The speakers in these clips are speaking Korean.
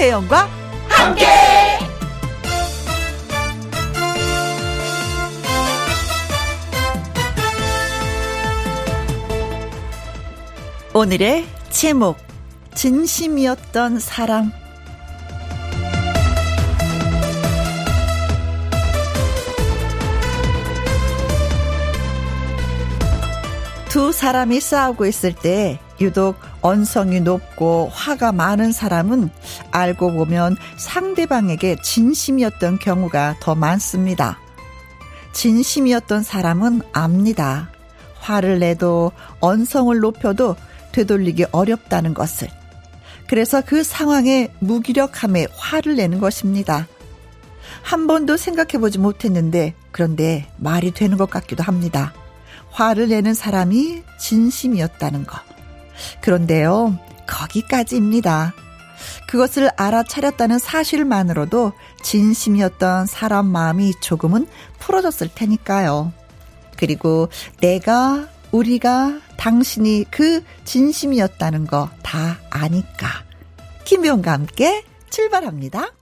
김혜영과 함께. 오늘의 제목 진심이었던 사람 두 사람이 싸우고 있을 때 유독 언성이 높고 화가 많은 사람은 알고 보면 상대방에게 진심이었던 경우가 더 많습니다. 진심이었던 사람은 압니다. 화를 내도 언성을 높여도 되돌리기 어렵다는 것을. 그래서 그 상황에 무기력함에 화를 내는 것입니다. 한 번도 생각해 보지 못했는데, 그런데 말이 되는 것 같기도 합니다. 화를 내는 사람이 진심이었다는 것. 그런데요, 거기까지입니다. 그것을 알아차렸다는 사실만으로도 진심이었던 사람 마음이 조금은 풀어졌을 테니까요. 그리고 내가, 우리가, 당신이 그 진심이었다는 거 다 아니까. 김병과 함께 출발합니다.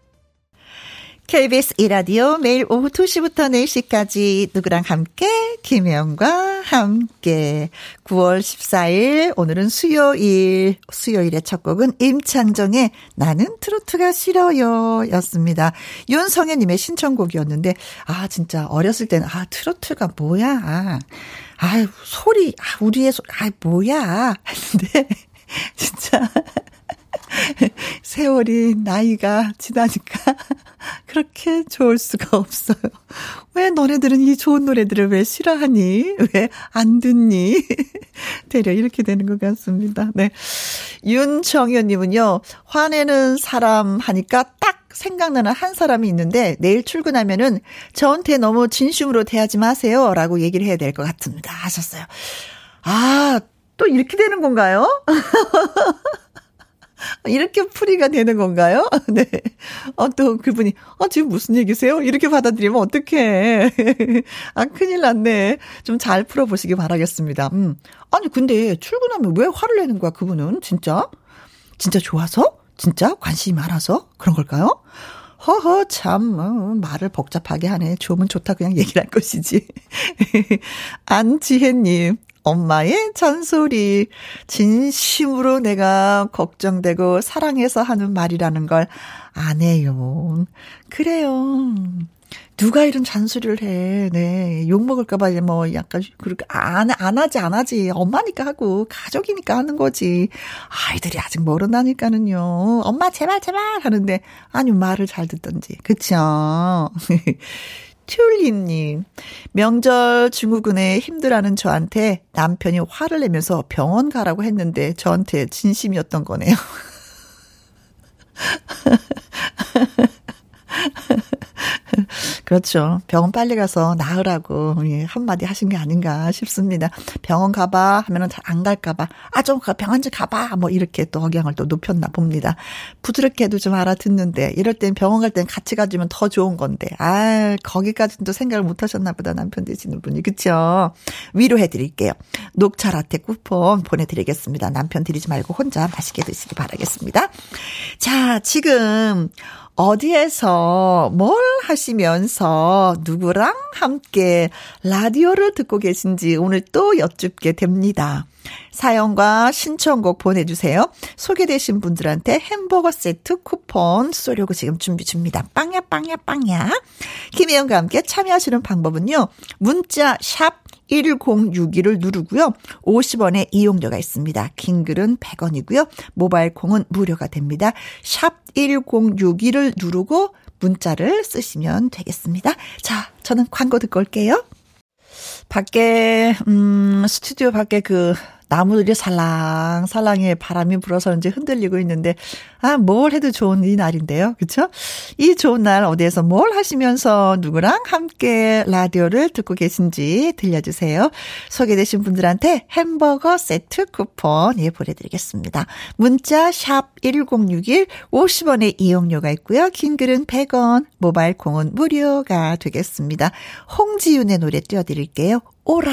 KBS 이라디오 매일 오후 2시부터 4시까지 누구랑 함께? 김혜영과 함께. 9월 14일 오늘은 수요일. 수요일의 첫 곡은 임창정의 나는 트로트가 싫어요 였습니다. 윤성애님의 신청곡이었는데 아 진짜 어렸을 때는 아 트로트가 뭐야? 아, 아유 소리 아 우리의 소리 아 뭐야? 했는데 진짜 세월이 나이가 지나니까 그렇게 좋을 수가 없어요. 왜 너네들은 이 좋은 노래들을 왜 싫어하니? 왜 안 듣니? 대려 이렇게 되는 것 같습니다. 네. 윤정현님은요, 화내는 사람 하니까 딱 생각나는 한 사람이 있는데 내일 출근하면은 저한테 너무 진심으로 대하지 마세요. 라고 얘기를 해야 될 것 같습니다. 하셨어요. 아, 또 이렇게 되는 건가요? 이렇게 풀이가 되는 건가요? 네. 어, 또 그분이, 어, 지금 무슨 얘기세요? 이렇게 받아들이면 어떡해. 아, 큰일 났네. 좀 잘 풀어보시기 바라겠습니다. 음. 아니, 근데 출근하면 왜 화를 내는 거야, 그분은? 진짜? 진짜 좋아서? 진짜? 관심이 많아서? 그런 걸까요? 허허, 참, 어, 말을 복잡하게 하네. 좋으면 좋다, 그냥 얘기를 할 것이지. 안지혜님, 엄마의 잔소리. 진심으로 내가 걱정되고 사랑해서 하는 말이라는 걸안 해요. 그래요. 누가 이런 잔소리를 해. 네. 욕먹을까봐 뭐 약간 그렇게 안, 안 하지, 안 하지. 엄마니까 하고, 가족이니까 하는 거지. 아이들이 아직 모른다니까는요. 엄마, 제발, 제발 하는데, 아니, 말을 잘 듣던지. 그쵸. 튤립님, 명절 증후군에 힘들어하는 저한테 남편이 화를 내면서 병원 가라고 했는데 저한테 진심이었던 거네요. 그렇죠. 병원 빨리 가서 나으라고 예, 한마디 하신 게 아닌가 싶습니다. 병원 가봐 하면은 잘 안 갈까봐 아 좀 병원 좀 가봐 뭐 이렇게 또 억양을 또 높였나 봅니다. 부드럽게도 좀 알아듣는데 이럴 땐 병원 갈 땐 같이 가주면 더 좋은 건데 아 거기까지는 또 생각을 못 하셨나 보다 남편 되시는 분이 그쵸? 위로해 드릴게요. 녹차 라떼 쿠폰 보내드리겠습니다. 남편 드리지 말고 혼자 맛있게 드시기 바라겠습니다. 자 지금 어디에서 뭘 하시면서 누구랑 함께 라디오를 듣고 계신지 오늘 또 여쭙게 됩니다. 사연과 신청곡 보내주세요. 소개되신 분들한테 햄버거 세트 쿠폰 쏘려고 지금 준비 중입니다. 빵야, 빵야, 빵야. 김혜영과 함께 참여하시는 방법은요. 문자 샵 1061을 누르고요. 50원의 이용료가 있습니다. 긴 글은 100원이고요. 모바일 콩은 무료가 됩니다. 샵 1061을 누르고 문자를 쓰시면 되겠습니다. 자, 저는 광고 듣고 올게요. 밖에, 음, 스튜디오 밖에 그 나무들이 살랑살랑해 바람이 불어서 이제 흔들리고 있는데 아, 뭘 해도 좋은 이 날인데요. 그쵸? 이 좋은 날 어디에서 뭘 하시면서 누구랑 함께 라디오를 듣고 계신지 들려주세요. 소개되신 분들한테 햄버거 세트 쿠폰 예 보내드리겠습니다. 문자 샵 1061, 50원의 이용료가 있고요. 긴 글은 100원, 모바일 콩은 무료가 되겠습니다. 홍지윤의 노래 띄워드릴게요. 오라.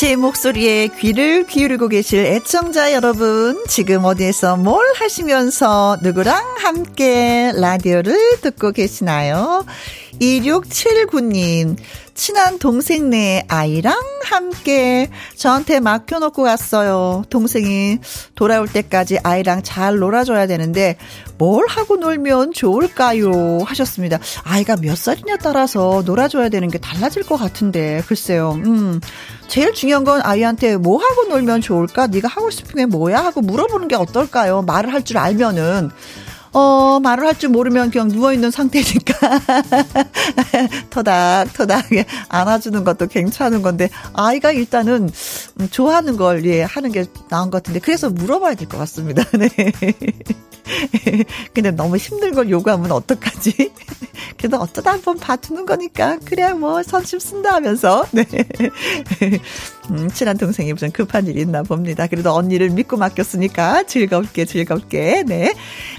제 목소리에 귀를 기울이고 계실 애청자 여러분, 지금 어디에서 뭘 하시면서 누구랑 함께 라디오를 듣고 계시나요? 2679님, 친한 동생네 아이랑 함께 저한테 맡겨놓고 갔어요. 동생이 돌아올 때까지 아이랑 잘 놀아줘야 되는데 뭘 하고 놀면 좋을까요? 하셨습니다. 아이가 몇 살이냐 따라서 놀아줘야 되는 게 달라질 것 같은데 글쎄요. 음. 제일 중요한 건 아이한테 뭐 하고 놀면 좋을까? 네가 하고 싶은 게 뭐야? 하고 물어보는 게 어떨까요? 말을 할 줄 알면은 어, 말을 할 줄 모르면 그냥 누워있는 상태니까. 토닥토닥 안아주는 것도 괜찮은 건데, 아이가 일단은 좋아하는 걸, 예, 하는 게 나은 것 같은데, 그래서 물어봐야 될 것 같습니다. 네. 근데 너무 힘든 걸 요구하면 어떡하지? 그래도 어쩌다 한번 봐주는 거니까, 그래, 뭐, 선심 쓴다 하면서, 네. 음, 친한 동생이 무슨 급한 일이 있나 봅니다. 그래도 언니를 믿고 맡겼으니까 즐겁게, 즐겁게, 네.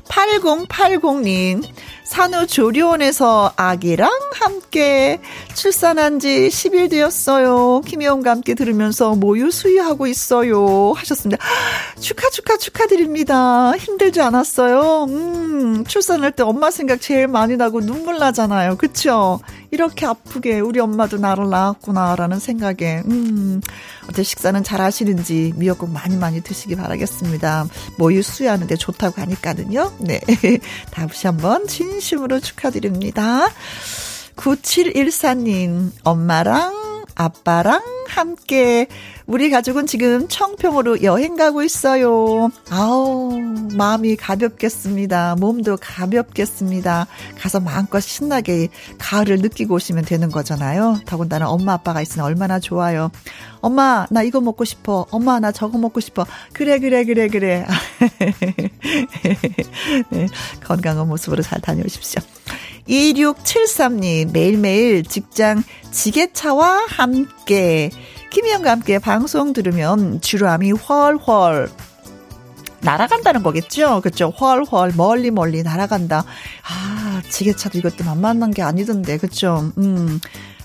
8080님, 산후조리원에서 아기랑 함께 출산한 지 10일 되었어요. 김혜영과 함께 들으면서 모유 수유하고 있어요. 하셨습니다. 축하, 축하, 축하드립니다. 힘들지 않았어요? 음, 출산할 때 엄마 생각 제일 많이 나고 눈물 나잖아요. 그쵸? 이렇게 아프게 우리 엄마도 나를 낳았구나라는 생각에, 음, 어때 식사는 잘 하시는지 미역국 많이 많이 드시기 바라겠습니다. 모유 수유하는데 좋다고 하니까는요. 네. 다시 한번 진심으로 축하드립니다. 9714님, 엄마랑 아빠랑 함께 우리 가족은 지금 청평으로 여행 가고 있어요. 아우, 마음이 가볍겠습니다. 몸도 가볍겠습니다. 가서 마음껏 신나게 가을을 느끼고 오시면 되는 거잖아요. 더군다나 엄마 아빠가 있으면 얼마나 좋아요. 엄마, 나 이거 먹고 싶어. 엄마, 나 저거 먹고 싶어. 그래, 그래, 그래, 그래. 네, 건강한 모습으로 잘 다녀오십시오. 2673님, 매일매일 직장 지게차와 함께 김희영과 함께 방송 들으면 주로함이 훨훨 날아간다는 거겠죠? 그렇죠? 훨훨 멀리 멀리 날아간다. 아, 지게차도 이것도 만만한 게 아니던데. 그렇죠? 음.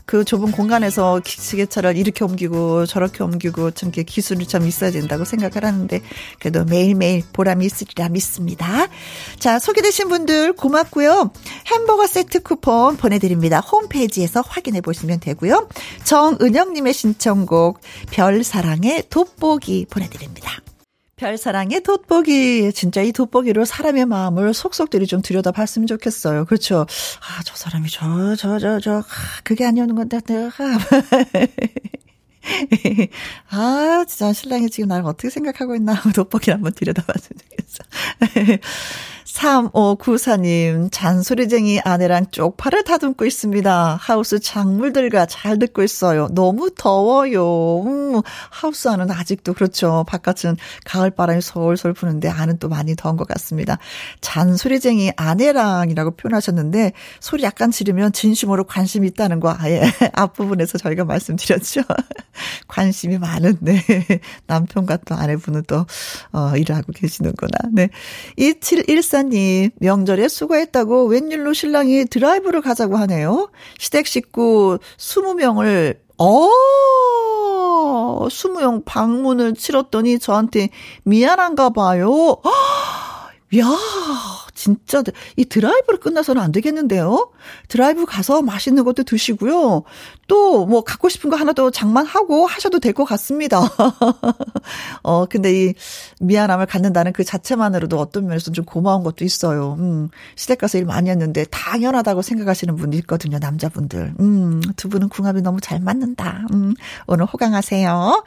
그 좁은 공간에서 기계차를 이렇게 옮기고 저렇게 옮기고 참 기술이 참 있어야 된다고 생각을 하는데 그래도 매일매일 보람이 있으리라 믿습니다. 자, 소개되신 분들 고맙고요. 햄버거 세트 쿠폰 보내드립니다. 홈페이지에서 확인해 보시면 되고요. 정은영님의 신청곡 별사랑의 돋보기 보내드립니다. 별사랑의 돋보기. 진짜 이 돋보기로 사람의 마음을 속속들이 좀 들여다 봤으면 좋겠어요. 그렇죠. 아, 저 사람이 저, 저, 저, 저, 아, 그게 아니었는 건데, 내가. 아, 진짜 신랑이 지금 나를 어떻게 생각하고 있나 돋보기 한번 들여다 봤으면 좋겠어. 3594님, 잔소리쟁이 아내랑 쪽팔을 다듬고 있습니다. 하우스 작물들과 잘 듣고 있어요. 너무 더워요. 음, 하우스 안은 아직도 그렇죠. 바깥은 가을 바람이 솔솔 부는데 안은 또 많이 더운 것 같습니다. 잔소리쟁이 아내랑이라고 표현하셨는데, 소리 약간 지르면 진심으로 관심이 있다는 거 아예 앞부분에서 저희가 말씀드렸죠. 관심이 많은데, 남편과 또 아내분은 또, 어, 일을 하고 계시는구나. 네. 2714 이사님, 명절에 수고했다고 웬일로 신랑이 드라이브를 가자고 하네요. 시댁 식구 20명을, 어, 20명 방문을 치렀더니 저한테 미안한가 봐요. 야, 진짜 이 드라이브를 끝나서는 안 되겠는데요. 드라이브 가서 맛있는 것도 드시고요. 또 뭐 갖고 싶은 거 하나 더 장만하고 하셔도 될 것 같습니다. 어 근데 이 미안함을 갖는다는 그 자체만으로도 어떤 면에서 좀 고마운 것도 있어요. 음. 시댁 가서 일 많이 했는데 당연하다고 생각하시는 분이 있거든요, 남자분들. 음, 두 분은 궁합이 너무 잘 맞는다. 음. 오늘 호강하세요.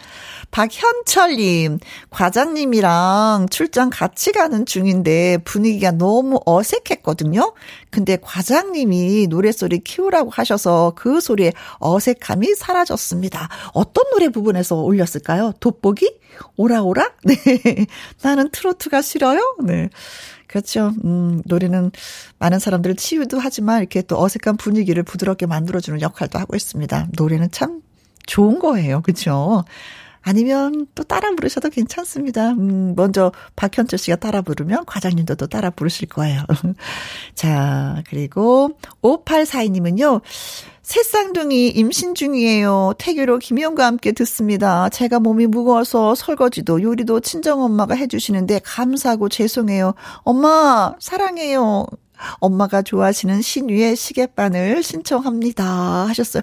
박현철님, 과장님이랑 출장 같이 가는 중인데 분위기가 너무 어색했거든요. 근데 과장님이 노래소리 키우라고 하셔서 그 소리에 어색함이 사라졌습니다. 어떤 노래 부분에서 올렸을까요? 돋보기? 오라오라? 네. 나는 트로트가 싫어요? 네. 그렇죠. 음, 노래는 많은 사람들을 치유도 하지만 이렇게 또 어색한 분위기를 부드럽게 만들어주는 역할도 하고 있습니다. 노래는 참 좋은 거예요. 그렇죠. 아니면 또 따라 부르셔도 괜찮습니다. 음, 먼저 박현철 씨가 따라 부르면 과장님도 또 따라 부르실 거예요. 자, 그리고 5842님은요. 새쌍둥이 임신 중이에요. 태교로 김희영과 함께 듣습니다. 제가 몸이 무거워서 설거지도 요리도 친정엄마가 해주시는데 감사하고 죄송해요. 엄마, 사랑해요. 엄마가 좋아하시는 신유의 시계바늘 신청합니다. 하셨어요.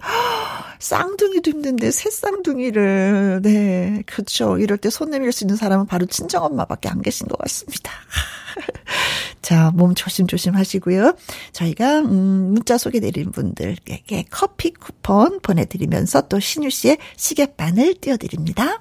쌍둥이도 힘든데 새 쌍둥이를 네 그렇죠. 이럴 때 손 내밀 수 있는 사람은 바로 친정 엄마밖에 안 계신 것 같습니다. 자, 몸 조심조심 하시고요. 저희가, 음, 문자 소개드린 분들에게 커피 쿠폰 보내드리면서 또 신유 씨의 시계바늘 띄워드립니다.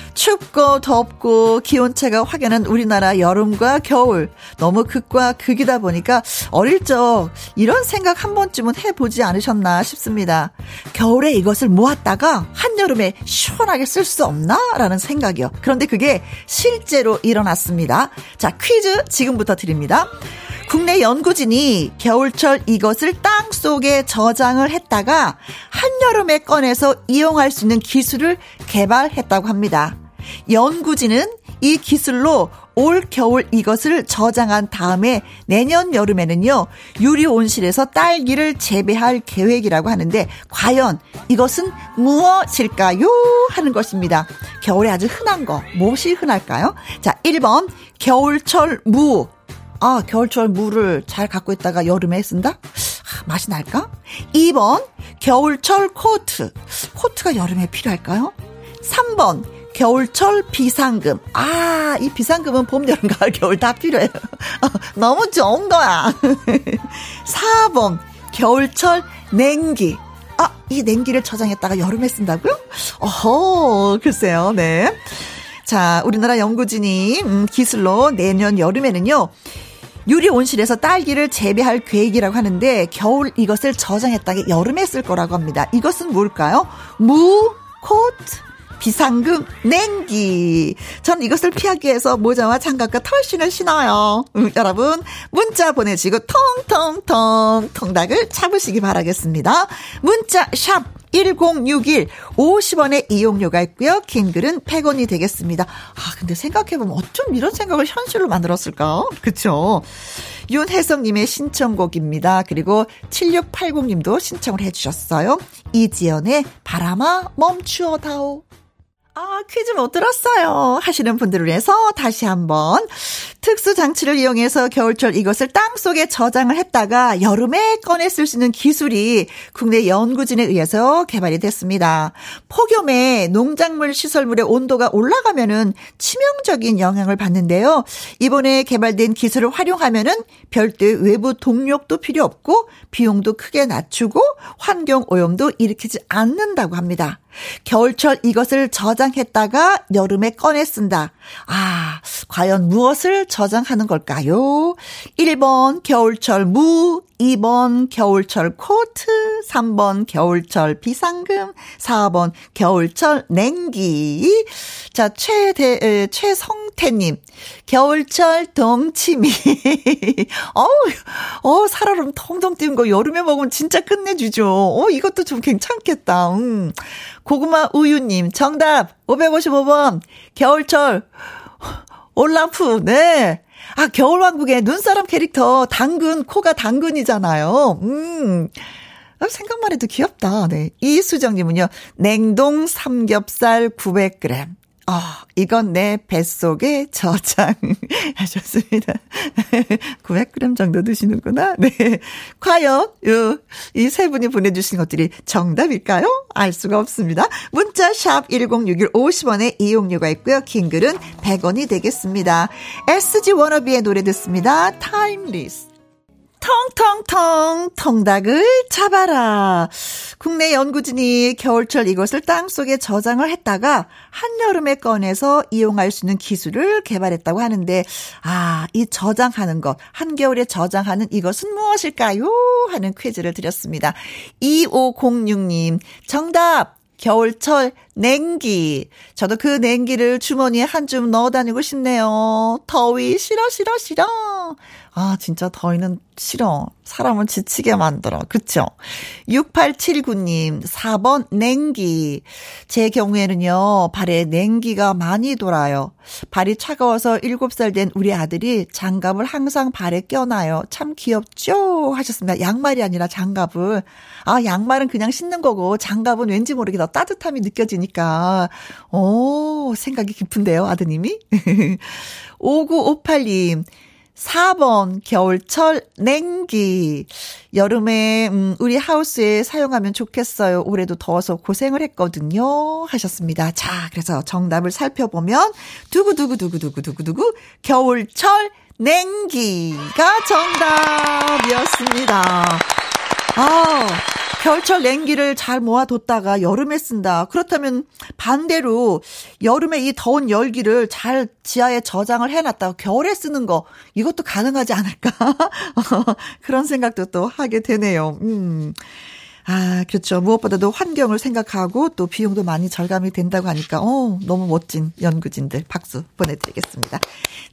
춥고 덥고 기온차가 확연한 우리나라 여름과 겨울 너무 극과 극이다 보니까 어릴 적 이런 생각 한 번쯤은 해보지 않으셨나 싶습니다. 겨울에 이것을 모았다가 한여름에 시원하게 쓸 수 없나? 라는 생각이요. 그런데 그게 실제로 일어났습니다. 자, 퀴즈 지금부터 드립니다. 국내 연구진이 겨울철 이것을 땅 속에 저장을 했다가 한여름에 꺼내서 이용할 수 있는 기술을 개발했다고 합니다. 연구진은 이 기술로 올 겨울 이것을 저장한 다음에 내년 여름에는요, 유리 온실에서 딸기를 재배할 계획이라고 하는데, 과연 이것은 무엇일까요? 하는 것입니다. 겨울에 아주 흔한 거, 무엇이 흔할까요? 자, 1번, 겨울철 무. 아, 겨울철 무를 잘 갖고 있다가 여름에 쓴다? 아, 맛이 날까? 2번, 겨울철 코트. 코트가 여름에 필요할까요? 3번, 겨울철 비상금. 아, 이 비상금은 봄, 여름, 가을, 겨울 다 필요해요. 너무 좋은 거야. 4번, 겨울철 냉기. 아, 이 냉기를 저장했다가 여름에 쓴다고요? 어허, 글쎄요, 네. 자, 우리나라 연구진이, 음, 기술로 내년 여름에는요, 유리 온실에서 딸기를 재배할 계획이라고 하는데 겨울 이것을 저장했다가 여름에 쓸 거라고 합니다. 이것은 뭘까요? 무, 코트, 비상금 냉기. 전 이것을 피하기 위해서 모자와 장갑과 털신을 신어요. 음, 여러분 문자 보내시고 통통통 통닭을 잡으시기 바라겠습니다. 문자 샵 1061, 50원의 이용료가 있고요. 긴 글은 100원이 되겠습니다. 아, 근데 생각해보면 어쩜 이런 생각을 현실로 만들었을까? 그쵸? 윤혜성님의 신청곡입니다. 그리고 7680님도 신청을 해주셨어요. 이지연의 바람아 멈추어다오. 아, 퀴즈 못 들었어요. 하시는 분들을 위해서 다시 한번 특수 장치를 이용해서 겨울철 이것을 땅 속에 저장을 했다가 여름에 꺼내 쓸 수 있는 기술이 국내 연구진에 의해서 개발이 됐습니다. 폭염에 농작물 시설물의 온도가 올라가면은 치명적인 영향을 받는데요. 이번에 개발된 기술을 활용하면은 별도의 외부 동력도 필요 없고 비용도 크게 낮추고 환경 오염도 일으키지 않는다고 합니다. 겨울철 이것을 저장했다가 여름에 꺼내 쓴다. 아, 과연 무엇을 저장하는 걸까요? 1번 겨울철 무, 2번 겨울철 코트, 3번 겨울철 비상금, 4번 겨울철 냉기. 자, 최대, 최성태님, 겨울철 동치미. 어우, 어, 살얼음 통통 띄운 거 여름에 먹으면 진짜 끝내주죠. 어, 이것도 좀 괜찮겠다. 음. 고구마 우유님, 정답, 555번, 겨울철, 올라프, 네. 아, 겨울왕국의 눈사람 캐릭터, 당근, 코가 당근이잖아요. 음. 아, 생각만 해도 귀엽다. 네. 이수정님은요, 냉동 삼겹살 900g. 아, 이건 내 뱃속에 저장 하셨습니다. 900g 정도 드시는구나. 네. 과연, 요, 이세 분이 보내주신 것들이 정답일까요? 알 수가 없습니다. 문자 샵 1061 50원의 이용료가 있고요. 긴 글은 100원이 되겠습니다. SG 워너비의 노래 듣습니다. Timeless. 통통통 통닭을 잡아라. 국내 연구진이 겨울철 이것을 땅속에 저장을 했다가 한여름에 꺼내서 이용할 수 있는 기술을 개발했다고 하는데 아, 이 저장하는 것, 한겨울에 저장하는 이것은 무엇일까요? 하는 퀴즈를 드렸습니다. 2506님, 정답! 겨울철 냉기. 저도 그 냉기를 주머니에 한 줌 넣어 다니고 싶네요. 더위 싫어 싫어 싫어. 아, 진짜 더위는 싫어. 사람을 지치게 만들어. 그쵸? 6879님, 4번 냉기. 제 경우에는요, 발에 냉기가 많이 돌아요. 발이 차가워서 7살 된 우리 아들이 장갑을 항상 발에 껴놔요. 참 귀엽죠? 하셨습니다. 양말이 아니라 장갑을. 아, 양말은 그냥 신는 거고, 장갑은 왠지 모르게 더 따뜻함이 느껴지니까. 오, 생각이 깊은데요, 아드님이? 5958님, 4번 겨울철 냉기. 여름에 음 우리 하우스에 사용하면 좋겠어요. 올해도 더워서 고생을 했거든요. 하셨습니다. 자, 그래서 정답을 살펴보면 두구두구두구두구두구두구 겨울철 냉기가 정답이었습니다. 아, 겨울철 냉기를 잘 모아뒀다가 여름에 쓴다. 그렇다면 반대로 여름에 이 더운 열기를 잘 지하에 저장을 해놨다가 겨울에 쓰는 거 이것도 가능하지 않을까? 그런 생각도 또 하게 되네요. 음. 아, 그렇죠. 무엇보다도 환경을 생각하고 또 비용도 많이 절감이 된다고 하니까, 어, 너무 멋진 연구진들 박수 보내드리겠습니다.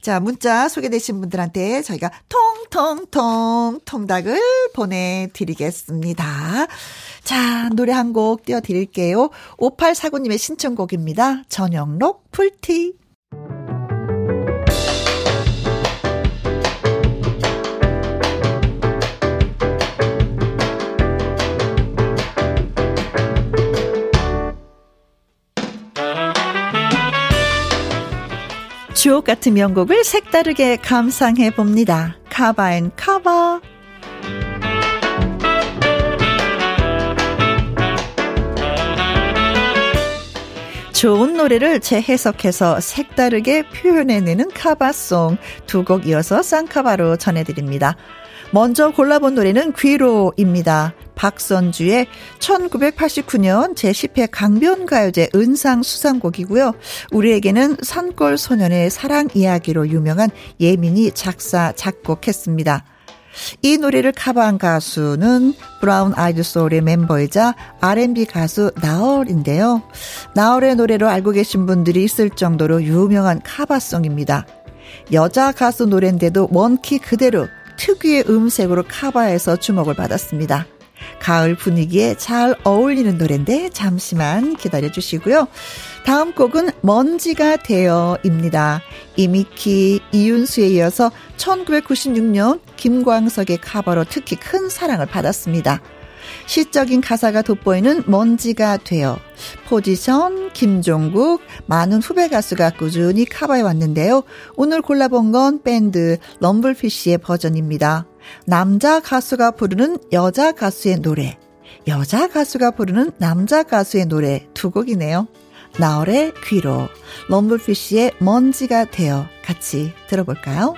자, 문자 소개되신 분들한테 저희가 통통통 통닭을 보내드리겠습니다. 자, 노래 한 곡 띄워드릴게요. 5849님의 신청곡입니다. 전영록 풀티. 주옥 같은 명곡을 색다르게 감상해 봅니다. Cover and Cover. 좋은 노래를 재해석해서 색다르게 표현해내는 cover song 두 곡 이어서 쌍커버로 전해드립니다. 먼저 골라본 노래는 귀로입니다. 박선주의 1989년 제10회 강변가요제 은상 수상곡이고요. 우리에게는 산골 소년의 사랑 이야기로 유명한 예민이 작사, 작곡했습니다. 이 노래를 커버한 가수는 Brown Eyed Soul의 멤버이자 R&B 가수 나얼인데요. 나얼의 노래로 알고 계신 분들이 있을 정도로 유명한 cover song입니다. 여자 가수 노래인데도 원키 그대로 특유의 음색으로 커버해서 주목을 받았습니다. 가을 분위기에 잘 어울리는 노래인데 잠시만 기다려 주시고요. 다음 곡은 먼지가 되어입니다. 이미키, 이윤수에 이어서 1996년 김광석의 카바로 특히 큰 사랑을 받았습니다. 시적인 가사가 돋보이는 먼지가 되어 포지션 김종국 많은 후배 가수가 꾸준히 커버해 왔는데요. 오늘 골라본 건 밴드 럼블피쉬의 버전입니다. 남자 가수가 부르는 여자 가수의 노래, 여자 가수가 부르는 남자 가수의 노래 두 곡이네요. 나얼의 귀로, 럼블피쉬의 먼지가 되어 같이 들어볼까요?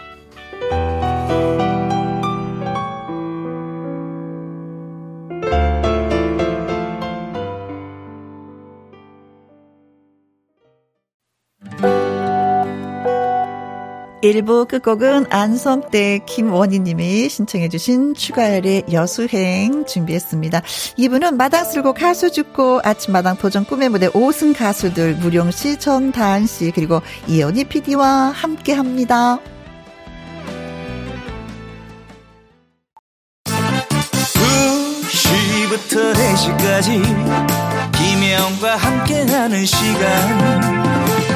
일부 끝곡은 안성대 김원희님이 신청해주신 추가열의 여수행 준비했습니다. 이분은 마당 쓸고 가수 죽고 아침마당 도전 꿈의 무대 5승 가수들 무룡 씨, 정다한씨 그리고 이연희 PD와 함께합니다. 2시부터 4시까지 김혜영과 함께하는 시간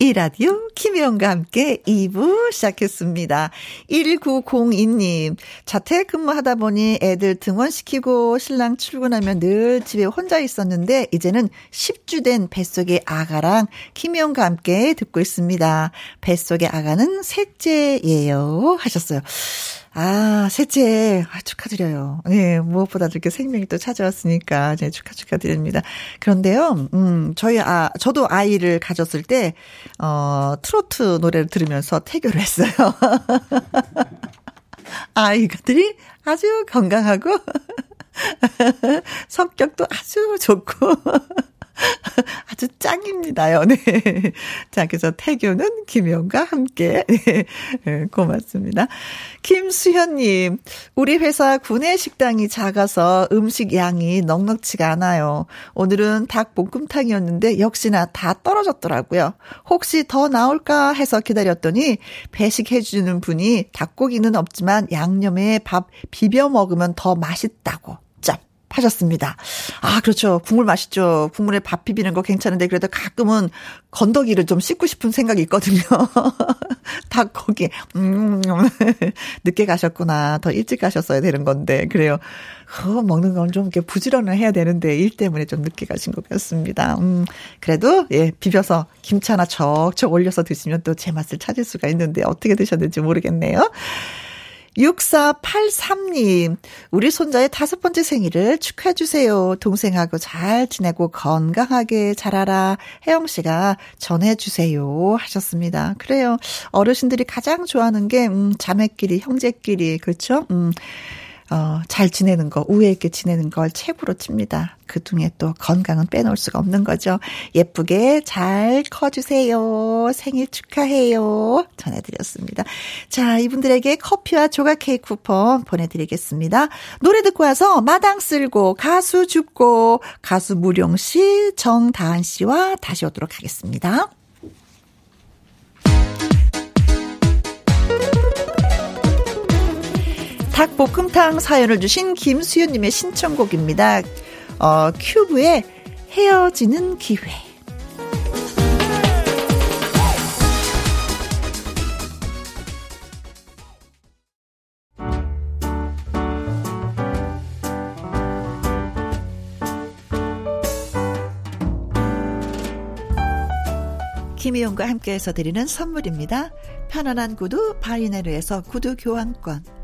이 라디오 김혜영과 함께 2부 시작했습니다. 1902님, 자택 근무하다 보니 애들 등원시키고 신랑 출근하면 늘 집에 혼자 있었는데 이제는 10주 된 뱃속의 아가랑 김혜영과 함께 듣고 있습니다. 뱃속의 아가는 셋째예요. 하셨어요. 아, 셋째, 아, 축하드려요. 네, 무엇보다 이렇게 생명이 또 찾아왔으니까, 네, 축하, 축하드립니다. 그런데요, 음, 저희, 아, 저도 아이를 가졌을 때, 어, 트로트 노래를 들으면서 태교를 했어요. 아이들이 아주 건강하고, 성격도 아주 좋고, 아주 짱입니다요. 네. 자, 그래서 태교는 김영과 함께. 네. 네. 고맙습니다. 김수현님, 우리 회사 구내 식당이 작아서 음식 양이 넉넉치가 않아요. 오늘은 닭볶음탕이었는데 역시나 다 떨어졌더라고요. 혹시 더 나올까 해서 기다렸더니 배식해주는 분이 닭고기는 없지만 양념에 밥 비벼 먹으면 더 맛있다고. 하셨습니다. 아, 그렇죠. 국물 맛있죠. 국물에 밥 비비는 거 괜찮은데 그래도 가끔은 건더기를 좀 씻고 싶은 생각이 있거든요. 닭고기. 음, 늦게 가셨구나. 더 일찍 가셨어야 되는 건데. 그래요. 어, 먹는 건 좀 이렇게 부지런을 해야 되는데 일 때문에 좀 늦게 가신 것 같습니다. 음, 그래도 예, 비벼서 김치 하나 척척 올려서 드시면 또 제 맛을 찾을 수가 있는데 어떻게 드셨는지 모르겠네요. 6483님, 우리 손자의 다섯 번째 생일을 축하해주세요. 동생하고 잘 지내고 건강하게 자라라. 혜영 씨가 전해주세요. 하셨습니다. 그래요. 어르신들이 가장 좋아하는 게, 음, 자매끼리, 형제끼리, 그렇죠? 음. 어, 잘 지내는 거, 우애 있게 지내는 걸 최고로 칩니다. 그 중에 또 건강은 빼놓을 수가 없는 거죠. 예쁘게 잘 커주세요. 생일 축하해요. 전해드렸습니다. 자, 이분들에게 커피와 조각 케이크 쿠폰 보내드리겠습니다. 노래 듣고 와서 마당 쓸고 가수 죽고 가수 무룡 씨, 정다한 씨와 다시 오도록 하겠습니다. 닭볶음탕 사연을 주신 김수현님의 신청곡입니다. 어, 큐브의 헤어지는 기회. 김희용과 함께해서 드리는 선물입니다. 편안한 구두 바이네르에서 구두 교환권.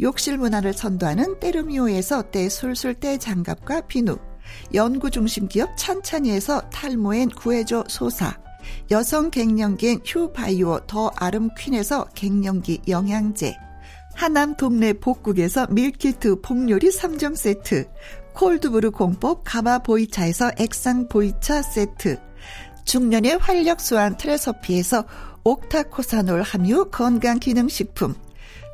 욕실 문화를 선도하는 때르미오에서 때술술 때장갑과 비누, 연구중심 기업 찬찬이에서 탈모엔 구해줘 소사, 여성 갱년기엔 휴바이오 더 아름 퀸에서 갱년기 영양제, 하남 동네 복국에서 밀키트 복요리 3점 세트, cold brew 공법 가마 보이차에서 액상 보이차 세트, 중년의 활력 수한 트레서피에서 octacosanol 함유 건강기능식품,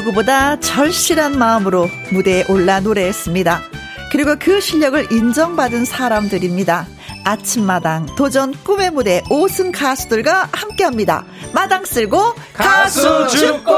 누구보다 절실한 마음으로 무대에 올라 노래했습니다. 그리고 그 실력을 인정받은 사람들입니다. 아침마당 도전 꿈의 무대 5승 가수들과 함께합니다. 마당 쓸고 가수 죽고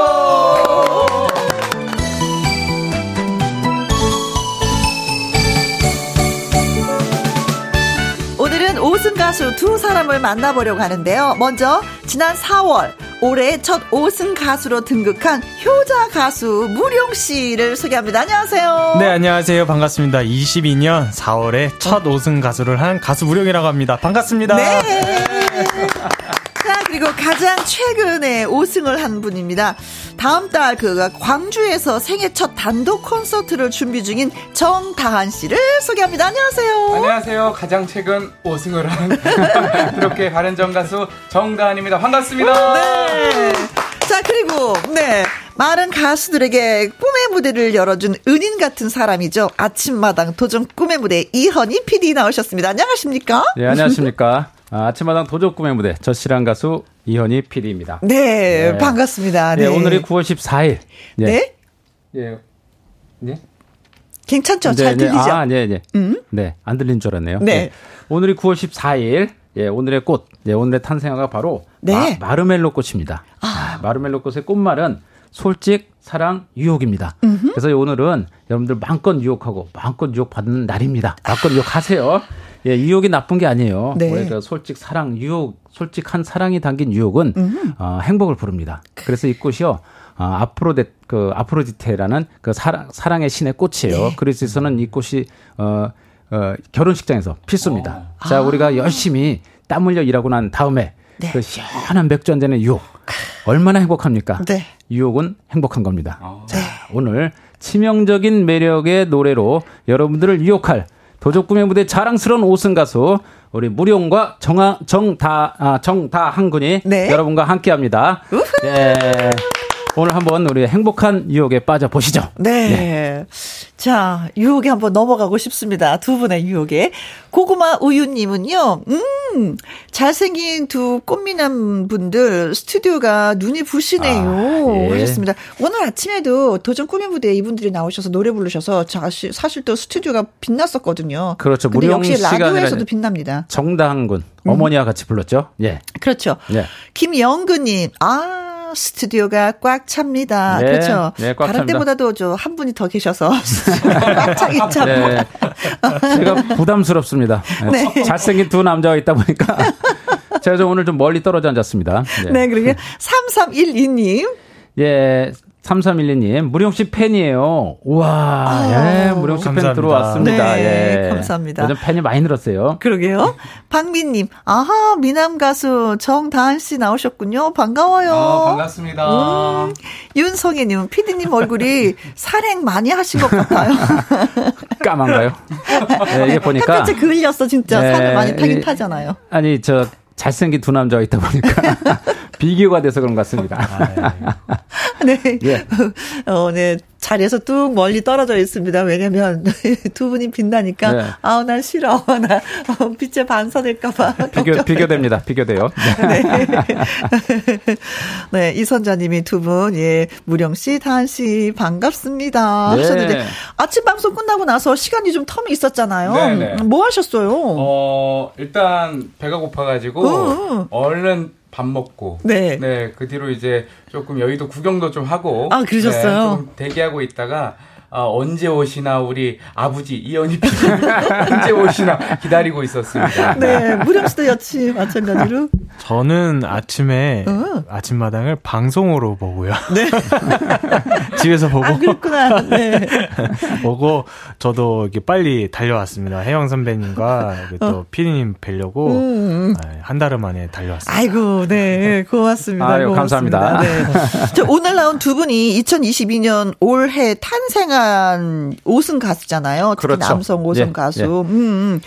5승 가수 두 사람을 만나보려고 하는데요. 먼저 지난 4월 올해 첫 5승 가수로 등극한 효자 가수 무룡 씨를 소개합니다. 안녕하세요. 네, 안녕하세요. 반갑습니다. 22년 4월에 첫 5승 가수를 한 가수 무룡이라고 합니다. 반갑습니다. 네. 자, 그리고 가장 최근에 5승을 한 분입니다. 다음 달그 광주에서 생애 첫 단독 콘서트를 준비 중인 정다한 씨를 소개합니다. 안녕하세요. 안녕하세요. 가장 최근 5승을 한 그렇게 바른정 가수 정다한입니다. 반갑습니다. 네. 자, 그리고, 네. 많은 가수들에게 꿈의 무대를 열어준 은인 같은 사람이죠. 아침마당 도전 꿈의 무대 이현희 PD 나오셨습니다. 안녕하십니까? 네, 안녕하십니까. 아, 아침마당 꿈의 무대 저씨랑 가수 이현희 PD입니다. 네, 네. 반갑습니다. 네. 네. 오늘이 9월 14일. 네. 네? 예. 네? 괜찮죠? 네, 잘 들리죠? 아, 네, 네. 음? 네, 안 들린 줄 알았네요. 네. 오늘이 9월 14일. 예, 오늘의 꽃. 예, 오늘의 탄생화가 바로 네. 마, 마르멜로 꽃입니다. 아. 아, 마르멜로 꽃의 꽃말은 솔직, 사랑, 유혹입니다. 음흠. 그래서 오늘은 여러분들 마음껏 유혹하고 마음껏 유혹 받는 날입니다. 마음껏 유혹하세요. 예, 유혹이 나쁜 게 아니에요. 네. 우리가 솔직 사랑, 유혹, 솔직한 사랑이 담긴 유혹은 어, 행복을 부릅니다. 그래서 이 꽃이요. 어, 아프로데 그 아프로디테라는 그 사랑 사랑의 신의 꽃이에요. 네. 그래서는 이 꽃이 어, 어 결혼식장에서 필수입니다. 오. 자, 아. 우리가 열심히 땀 흘려 일하고 난 다음에 네. 그 시원한 맥주 한 잔의 유혹 얼마나 행복합니까? 네. 유혹은 행복한 겁니다. 오. 자, 오늘 치명적인 매력의 노래로 여러분들을 유혹할 도적꿈의 무대 자랑스러운 5승 가수 우리 무룡과 정아, 정다 아, 정다 한 군이 네. 여러분과 함께합니다. 네. 오늘 한번 우리 행복한 유혹에 빠져 보시죠. 네. 네. 자, 유혹에 한번 넘어가고 싶습니다. 두 분의 유혹에. 고구마 우유님은요, 음, 잘생긴 두 꽃미남 분들 스튜디오가 눈이 부시네요. 아, 예. 하셨습니다. 오늘 아침에도 도전 꿈의 무대에 이분들이 나오셔서 노래 부르셔서 사실, 사실 또 스튜디오가 빛났었거든요. 그렇죠. 근데 역시 라디오에서도 빛납니다. 정다한 군, 어머니와 음. 같이 불렀죠. 예. 그렇죠. 예. 김영근님, 아, 스튜디오가 꽉 찹니다. 네, 그렇죠. 네, 꽉 다른 찹니다. 때보다도 저 한 분이 더 계셔서 꽉 차긴 참. 네. 제가 부담스럽습니다. 네. 잘생긴 두 남자가 있다 보니까 제가 좀 오늘 좀 멀리 떨어져 앉았습니다. 네, 네 그러게 3312님. 예, 3312님, 무룡씨 팬이에요. 우와, 아, 예, 무룡씨 팬 들어왔습니다. 네, 예. 감사합니다. 요즘 팬이 많이 늘었어요. 그러게요. 박민님, 아하, 미남 가수 정다한씨 나오셨군요. 반가워요. 어, 반갑습니다. 음, 윤성애님, 피디님 얼굴이 살행 많이 하신 것 같아요. 까만가요? 네, 이게 보니까. 햇빛에 그을렸어, 진짜. 네, 살을 많이 타긴 타잖아요. 아니, 저, 잘생긴 두 남자가 있다 보니까 비교가 돼서 그런 것 같습니다. 아, 네. 네. 예. 어, 네. 자리에서 뚝 멀리 떨어져 있습니다. 왜냐면 두 분이 빛나니까 네. 아우 난 싫어. 나 어, 빛에 반사될까봐. 비교 비교됩니다. 비교돼요. 네. 네. 이선자님이 두 분 예 무령 씨, 다한 씨 반갑습니다. 네. 하셨는데 아침 방송 끝나고 나서 시간이 좀 텀이 있었잖아요. 네네. 네. 뭐 하셨어요? 어 일단 배가 고파가지고 어. 얼른 밥 먹고 네. 네, 그 뒤로 이제 조금 여의도 구경도 좀 하고 아, 그러셨어요? 네, 대기하고 있다가 아, 언제 오시나 우리 아버지 이현희 PD 언제 오시나 기다리고 있었습니다. 네, 무령 씨도 역시 마찬가지로. 저는 아침에 어. 아침마당을 방송으로 보고요. 네. 집에서 보고. 아, 그렇구나. 네. 보고 저도 이렇게 빨리 달려왔습니다. 혜영 선배님과 또 어. 피디님 뵈려고 음, 음. 네, 한달 만에 달려왔습니다. 아이고, 네, 고맙습니다. 아유, 고맙습니다. 감사합니다. 네. 오늘 나온 두 분이 2022년 올해 탄생한 유명한 5승 가수잖아요. 특히 그렇죠. 남성 5승 예, 가수. 예. 음, 음.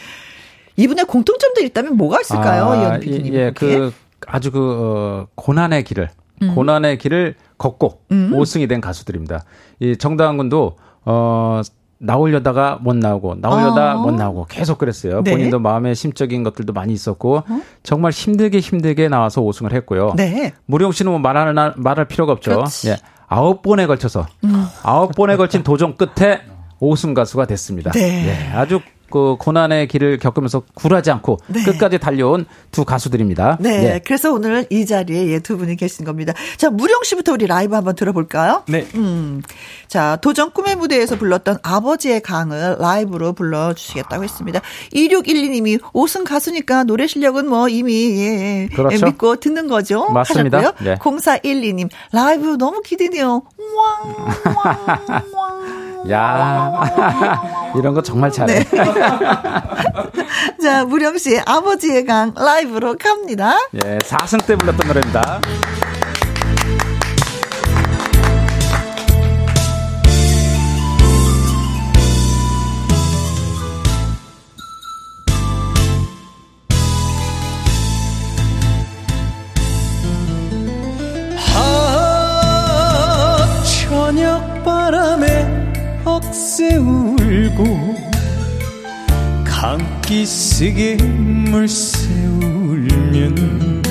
이분의 공통점들이 있다면 뭐가 있을까요? 아, 예, 예, 그 아주 그 어, 고난의 길을 음. 고난의 길을 걷고 음. 5승이 된 가수들입니다. 이 정다은 군도 어 나오려다가 못 나오고 나오려다 아. 못 나오고 계속 그랬어요. 네. 본인도 마음의 심적인 것들도 많이 있었고 어? 정말 힘들게 힘들게 나와서 5승을 했고요. 네. 무령 씨는 뭐 말할 말할 필요가 없죠. 그렇지. 예. 아홉 번에 걸쳐서 음. 아홉 번에 걸친 도전 끝에 오승 가수가 됐습니다. 네. 예, 아주 그 고난의 길을 겪으면서 굴하지 않고 네. 끝까지 달려온 두 가수들입니다. 네. 네. 그래서 오늘 이 자리에 예, 두 분이 계신 겁니다. 자, 무령 씨부터 우리 라이브 한번 들어볼까요? 네. 음. 자, 도전 꿈의 무대에서 불렀던 아버지의 강을 라이브로 불러 주시겠다고 했습니다. 2612님이 오승 가수니까 노래 실력은 뭐 이미 예, 예, 그렇죠. 예, 믿고 듣는 거죠. 맞습니다. 하셨고요. 네. 0412님 라이브 너무 기대돼요. 왕, 왕, 왕. 야 이런 거 정말 잘해. 네. 자, 무령 씨 아버지의 강 라이브로 갑니다. 예, 4승 때 불렀던 노래입니다. 억새 울고 감기 쓰게 물새 울면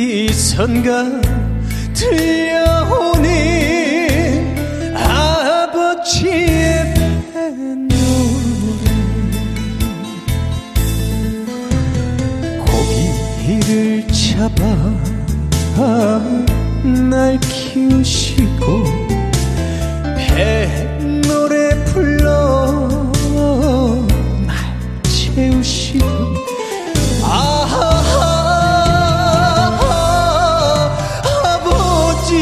어디선가 들려오는 아버지의 뱃노래 고기를 잡아 날 키우시고 배 노래 불러 날 채우시고. 아버지.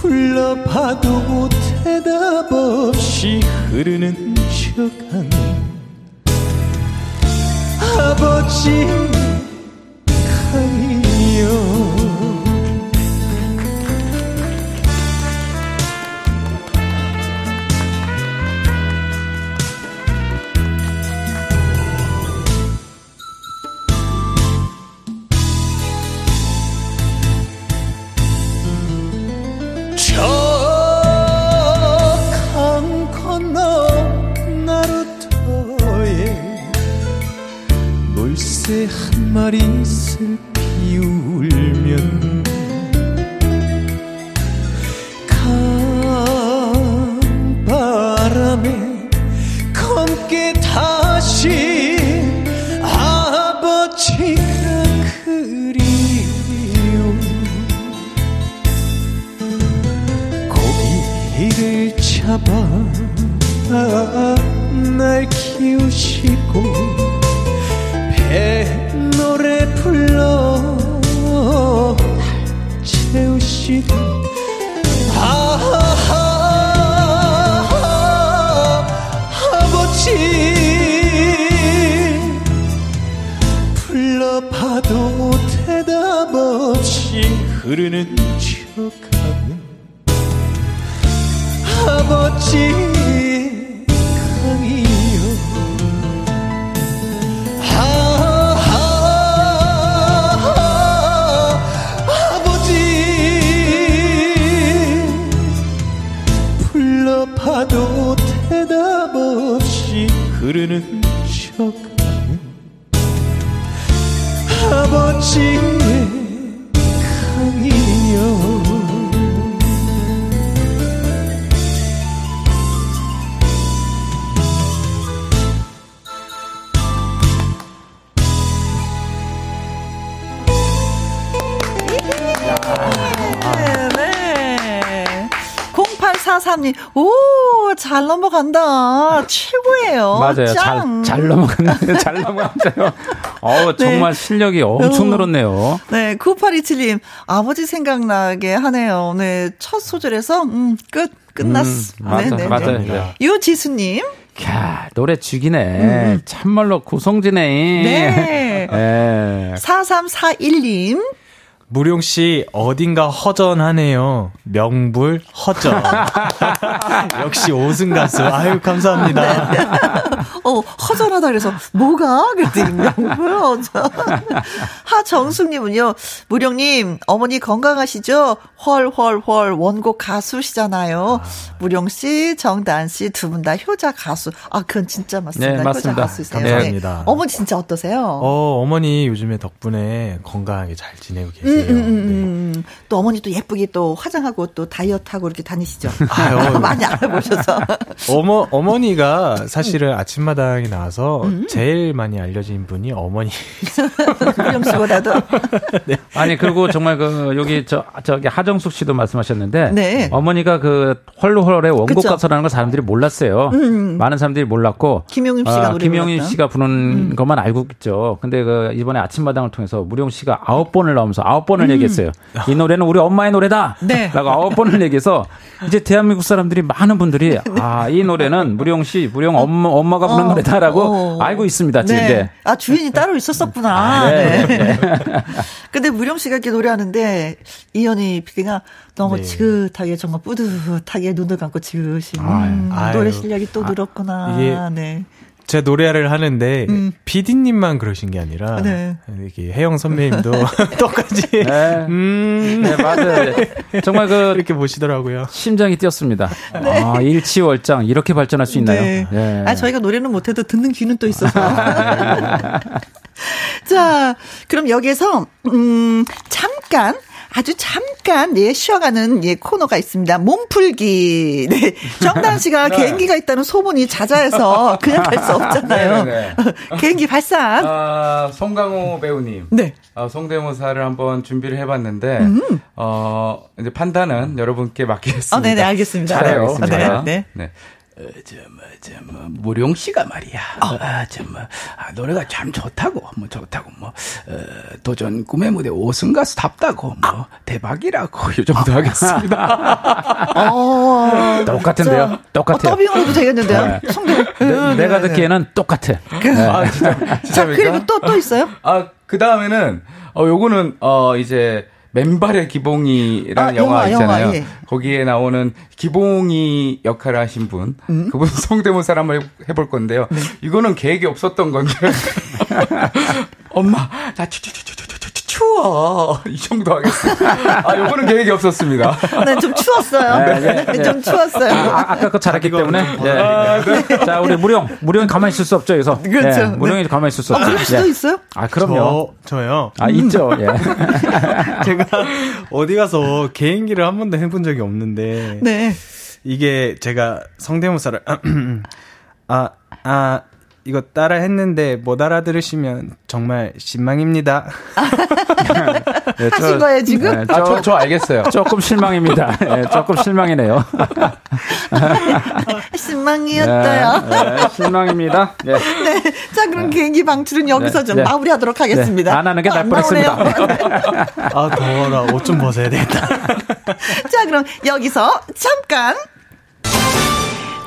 불러봐도 대답 없이 흐르는 척하는 아버지 잘 맞아요. 짱. 잘, 잘 넘어간다. 잘 넘어갔어요. 어 정말 네. 실력이 엄청 늘었네요. 네, 9827님, 아버지 생각나게 하네요. 네, 첫 소절에서, 음, 끝, 끝났어. 음, 맞아, 네, 네. 맞아요. 네. 유지수님. 야, 노래 죽이네. 음. 참말로 구성지네. 네. 네. 4341님. 무룡 씨 어딘가 허전하네요. 명불 허전. 역시 오승 가수. 아유 감사합니다. 네. 어 허전하다 그래서 뭐가 그랬더니 명불 허전. 하정숙님은요. 무룡님 어머니 건강하시죠? 헐헐헐 원곡 가수시잖아요. 아. 무룡 씨, 정단 씨 두 분 다 효자 가수. 아 그건 진짜 맞습니다. 네, 맞습니다. 효자 가수세요. 감사합니다. 네. 어머니 진짜 어떠세요? 어 어머니 요즘에 덕분에 건강하게 잘 지내고 계세요. 음, 음, 음, 네. 또 어머니 또 예쁘게 또 화장하고 또 다이어트하고 이렇게 다니시죠. 아유, 많이 알아보셔서. 어머 어머니가 사실은 아침마당에 나와서 제일 많이 알려진 분이 어머니. 무령 씨보다도. 네. 아니 그리고 정말 그 여기 저 저기 하정숙 씨도 말씀하셨는데 네. 어머니가 그 헐로헐의 원곡 가수라는 걸 사람들이 몰랐어요. 음. 많은 사람들이 몰랐고 김용임 씨가 어, 김용임 씨가 부른 음. 것만 알고 있죠. 근데 그 이번에 아침마당을 통해서 무령 씨가 아홉 번을 나오면서 아홉 번을 음. 얘기했어요. 이 노래는 우리 엄마의 노래다. 네. 라고 아홉 번을 얘기해서 이제 대한민국 사람들이 많은 분들이 네. 아이 노래는 무령 씨, 무령 엄마 엄마가 부른 어. 노래다라고 어. 알고 있습니다. 지금. 네. 아 주인이 따로 있었었구나. 아, 네. 네. 근데 무령 씨가 이렇게 노래하는데 이현희 PD가 너무 네. 지긋하게 정말 뿌듯하게 눈을 감고 지으신 음, 노래 실력이 또 아, 늘었구나. 아, 네. 제 노래를 하는데 음. PD님만 그러신 게 아니라 네. 이렇게 혜영 선배님도 똑같이 네. 음. 네, 맞아요. 정말 그 이렇게 보시더라고요. 심장이 뛰었습니다. 네. 아, 일치월장 이렇게 발전할 수 있나요? 네. 네. 아, 저희가 노래는 못 해도 듣는 귀는 또 있어서. 자, 그럼 여기에서 음, 잠깐 아주 잠깐 예 쉬어가는 예 코너가 있습니다. 몸풀기. 네. 정단 씨가 네. 개인기가 있다는 소문이 자자해서 그냥 갈 수 없잖아요. 네, 네, 네. 개인기 발산. 아, 송강호 배우님. 네. 어, 성대모사를 한번 준비를 해봤는데 음. 어 이제 판단은 여러분께 맡기겠습니다. 어, 네네 알겠습니다. 잘해요. 네. 네. 네. 어, 저, 뭐, 저, 뭐, 무룡 씨가 말이야. 어. 아, 저, 뭐, 아, 노래가 참 좋다고, 뭐, 좋다고, 뭐, 어, 도전 꿈의 무대 5승 가수답다고, 뭐, 대박이라고, 이 정도 하겠습니다. 어, 똑같은데요? 똑같아요. 어, 더빙으로도 되겠는데요? 네. 네, 내가 네, 듣기에는 똑같아. 그, 네. 아, 진짜, 진짜. 자, 그리고 또, 또 있어요? 아, 그 다음에는, 어, 요거는, 어, 이제, 맨발의 기봉이라는 아, 영화, 영화, 있잖아요. 영화, 예. 거기에 나오는 기봉이 역할을 하신 분, 음? 그분 성대모사를 한번 해볼 건데요. 네. 이거는 계획이 없었던 건데. 엄마, 나 추추추추추 추 추워. 이 정도 하겠습니다. 아, 요거는 계획이 없었습니다. 네, 좀 추웠어요. 네, 네, 네. 좀 추웠어요. 아, 아까 그 잘했기 때문에. 네. 아, 네. 자, 우리 무령. 무령이 가만히 있을 수 없죠, 여기서. 그렇죠. 네, 무령이 가만히 있을 수 없죠. 아, 그럴 수도 있어요? 아, 그럼요. 저, 요 아, 있죠, 예. 제가 어디 가서 개인기를 한 번도 해본 적이 없는데. 네. 이게 제가 성대모사를, 아, 아, 이거 따라 했는데 못 알아들으시면 정말 실망입니다. 네, 저, 하신 거예요 지금? 네, 저, 아, 저, 저 알겠어요. 조금 실망입니다. 네, 조금 실망이네요. 실망이었어요. 네, 네, 실망입니다. 네. 네. 자 그럼 개인기 방출은 여기서 좀 마무리하도록 하겠습니다. 안 하는 게 나을 뻔했습니다. 아 더워라 옷 좀 벗어야 되겠다. 자 그럼 여기서 잠깐.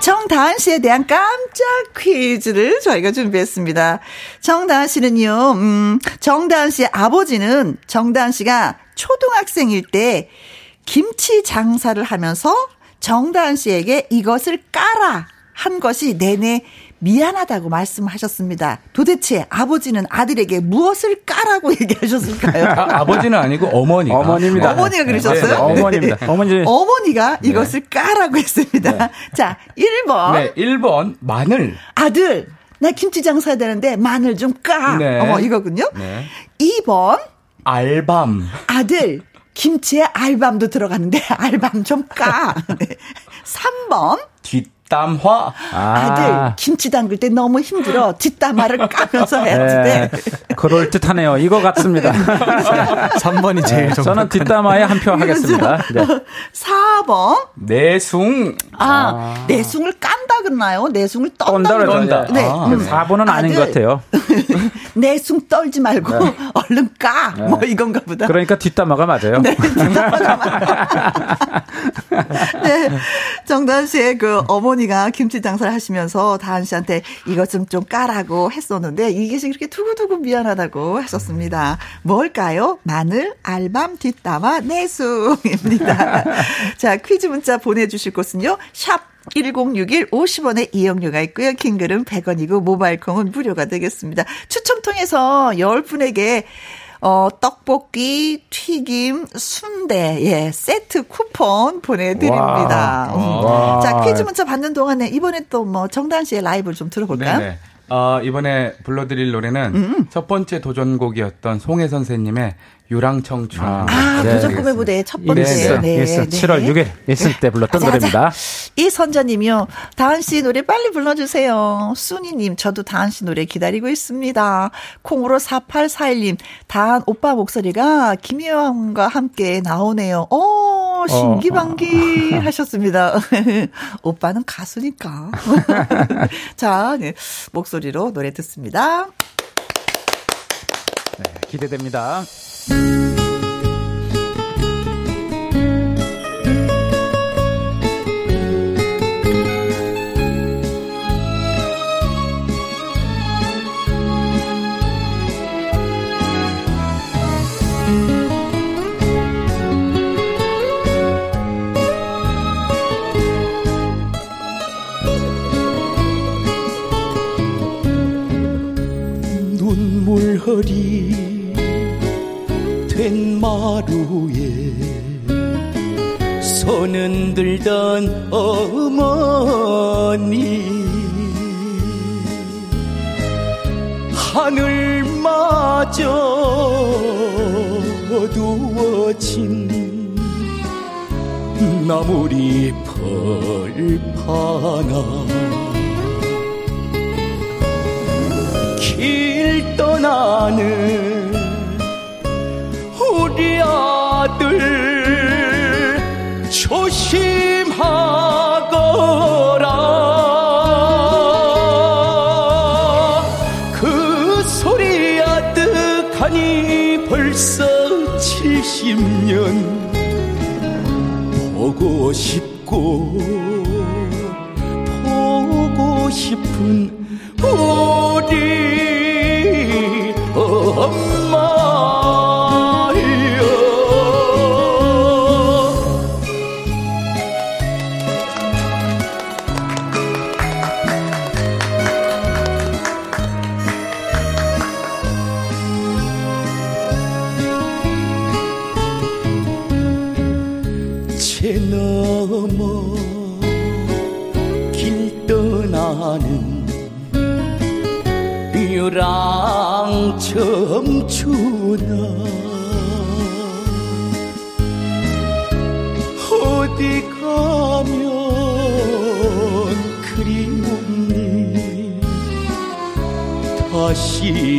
정다은 씨에 대한 깜짝 퀴즈를 저희가 준비했습니다. 정다은 씨는요, 음, 정다은 씨의 아버지는 정다은 씨가 초등학생일 때 김치 장사를 하면서 정다은 씨에게 이것을 까라 한 것이 내내 미안하다고 말씀하셨습니다. 도대체 아버지는 아들에게 무엇을 까라고 얘기하셨을까요? 아, 버지는 아니고 어머니가. 어머니입니다. 어머니가 그러셨어요? 네, 네, 어머니입니다. 어머니. 어머니가 네. 이것을 까라고 했습니다. 네. 자, 1번. 네, 1번 마늘. 아들, 나 김치 장사해야 되는데 마늘 좀 까. 네. 어머, 이거군요. 네. 2번. 알밤. 아들, 김치에 알밤도 들어가는데 알밤 좀 까. 3번. 뒷 뒷담화. 아. 들 김치 담글 때 너무 힘들어. 뒷담화를 까면서 해야지 돼. 네. 그럴 듯하네요. 이거 같습니다. 3번이 제일 네. 저는 뒷담화에 한 표 하겠습니다. 네. 4번. 내숭. 아, 아, 내숭을 깐다 그러나요? 내숭을 떤다 그러나 네. 아, 음. 4번은 아닌 것 같아요. 내숭 떨지 말고 네. 얼른 까. 네. 뭐 이건가 보다. 그러니까 뒷담화가 맞아요. 네. 뒷담화가 맞아요. 네. 정단 씨의 그 어머니 어머니가 김치 장사를 하시면서 다은 씨한테 이것 좀 좀 까라고 했었는데 이게 이렇게 두고두고 미안하다고 하셨습니다. 뭘까요? 마늘, 알밤, 뒷담화, 내숭입니다. 자, 퀴즈 문자 보내주실 곳은요. 샵 1061 50원의 이용료가 있고요. 킹글은 100원이고 모바일 콩은 무료가 되겠습니다. 추첨 통해서 10분에게 어, 떡볶이, 튀김, 순대, 예, 세트 쿠폰 보내드립니다. 음. 자, 퀴즈 문자 받는 동안에 이번에 또 뭐 정단 씨의 라이브를 좀 들어볼까요? 네네. 어, 이번에 불러드릴 노래는 음. 첫 번째 도전곡이었던 송혜 선생님의 유랑청춘. 아, 아 네, 도전 꿈의 무대 첫 번째. 네, 네, 네. 7월 6일 1승 때 불렀던 아자, 노래입니다. 이 선자님이요. 다은 씨 노래 빨리 불러주세요. 순이님, 저도 다은 씨 노래 기다리고 있습니다. 콩으로 4841님, 다은 오빠 목소리가 김혜영과 함께 나오네요. 오, 신기방기 어. 하셨습니다. 오빠는 가수니까. 자, 네, 목소리로 노래 듣습니다. 네, 기대됩니다. 눈물허리 된 마루에 손은 들던 어머니. 하늘마저 어두워진 나물이 펄파나 길 떠나는 우리 아들 조심하거라. 그 소리 아득하니 벌써 70년 보고 싶고 보고 싶은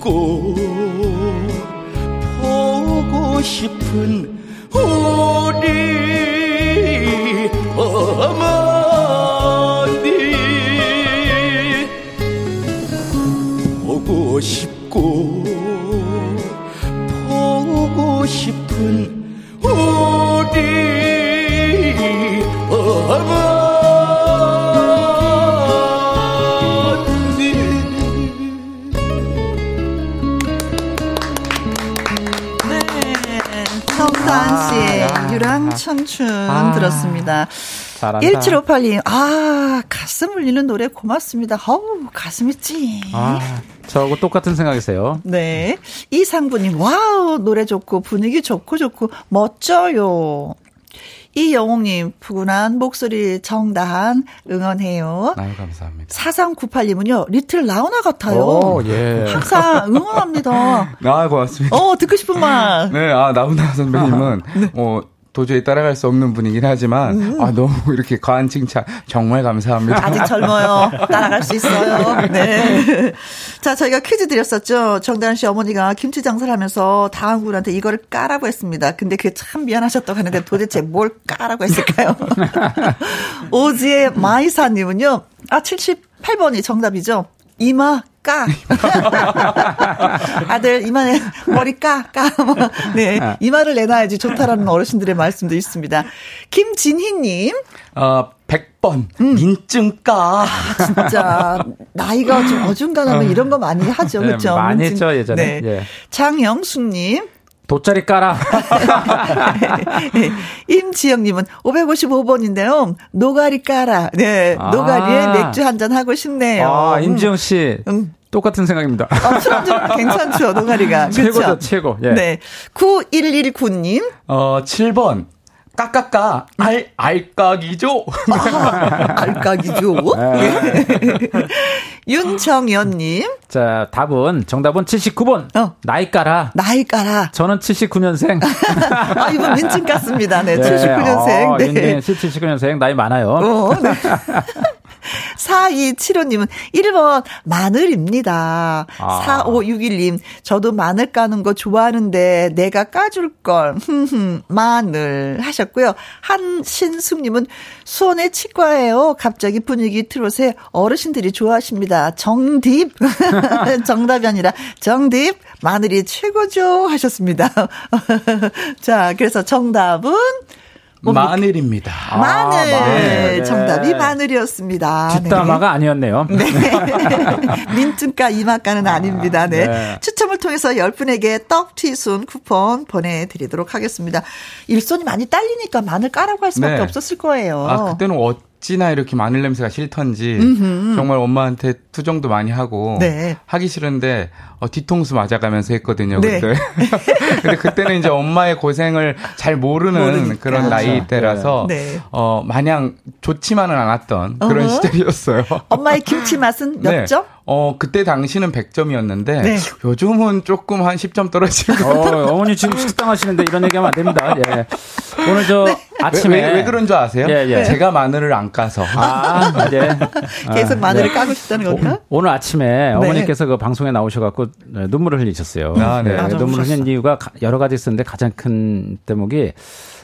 고 보고 싶은 우리 어머니. 보고 싶고 보고 싶은 청춘 아, 들었습니다. 잘한다. 1758님, 아, 가슴 울리는 노래 고맙습니다. 어우, 가슴이 찡. 아, 저하고 똑같은 생각이세요. 네. 이상부님, 와우, 노래 좋고, 분위기 좋고, 좋고, 멋져요. 이영웅님, 푸근한 목소리 정다한 응원해요. 아유, 감사합니다. 4398님은요, little 나훈아 같아요. 오, yeah. 항상 응원합니다. 아, 고맙습니다. 어, 듣고 싶은 말. 네, 아, 나훈아 선배님은, 아, 네. 어, 도저히 따라갈 수 없는 분이긴 하지만 음. 아 너무 이렇게 과한 칭찬 정말 감사합니다. 아직 젊어요. 따라갈 수 있어요. 네. 자 저희가 퀴즈 드렸었죠. 정다은 씨 어머니가 김치 장사를 하면서 다은 군한테 이거를 까라고 했습니다. 근데 그게 참 미안하셨다고 하는데 도대체 뭘 까라고 했을까요? 오지의 마이사님은요. 아 78번이 정답이죠. 이마 까. 아들 이마에 머리 까, 까. 뭐. 네. 이마를 내놔야지 좋다라는 어르신들의 말씀도 있습니다. 김진희님. 어, 100번 음. 민증 까. 아, 진짜 나이가 좀 어중간하면 어. 이런 거 많이 하죠. 그렇죠? 네, 많이 민증. 했죠, 예전에. 네. 예. 장영숙 님. 돗자리 깔아. 임지영님은 555번인데요. 노가리 깔아. 네. 아. 노가리에 맥주 한 잔 하고 싶네요. 아, 임지영 씨. 음. 똑같은 생각입니다. 아, 술안주 괜찮죠, 노가리가. 최고죠, 그렇죠? 최고. 예. 네. 9119님. 어, 7번. 까까까 알 알까기죠. 아, 알까기죠. 네. 윤정연님. 자 답은 정답은 79번. 어. 나이 까라. 나이 까라. 저는 79년생. 아 이분 민증 깠습니다. 네, 네. 79년생. 어, 네. 79년생 나이 많아요. 어, 네. 4275님은 1번 마늘입니다. 아. 4561님 저도 마늘 까는 거 좋아하는데 내가 까줄 걸. 마늘 하셨고요. 한신숙님은 수원의 치과예요. 갑자기 분위기 틀어서 어르신들이 좋아하십니다. 정딥 정답이 아니라 정딥 마늘이 최고죠 하셨습니다. 자 그래서 정답은 뭡니까? 마늘입니다. 마늘. 아, 마늘. 정답이 네. 마늘이었습니다. 뒷담화가 네. 아니었네요. 네. 민증가 이만가는 아, 아닙니다. 네. 네. 추첨을 통해서 10분에게 떡 튀순 쿠폰 보내드리도록 하겠습니다. 일손이 많이 딸리니까 마늘 까라고 할 수밖에 네. 없었을 거예요. 아, 그때는 어찌나 이렇게 마늘 냄새가 싫던지 음흠. 정말 엄마한테 투정도 많이 하고 네. 하기 싫은데 어, 뒤통수 맞아가면서 했거든요. 네. 그때. 근데 그때는 이제 엄마의 고생을 잘 모르는 모르니까. 그런 나이 때라서 네. 네. 어, 마냥 좋지만은 않았던 그런. 시절이었어요. 엄마의 김치 맛은 몇 네. 점? 어, 그때 당시는 100점이었는데 네. 요즘은 조금 한 10점 떨어지는 것 같아요. 어, 어머니 지금 식당 하시는데 이런 얘기하면 안 됩니다. 예. 오늘 저 네. 아침에 왜, 왜, 왜, 그런 줄 아세요? 예, 예. 제가 마늘을 안 까서. 아, 예. 계속 마늘을 까고 싶다는 건가? 오늘 아침에 어머니께서 그 방송에 나오셔 갖고 네, 눈물을 흘리셨어요. 아, 네. 네. 눈물을 흘린 이유가 여러 가지 있었는데 가장 큰 대목이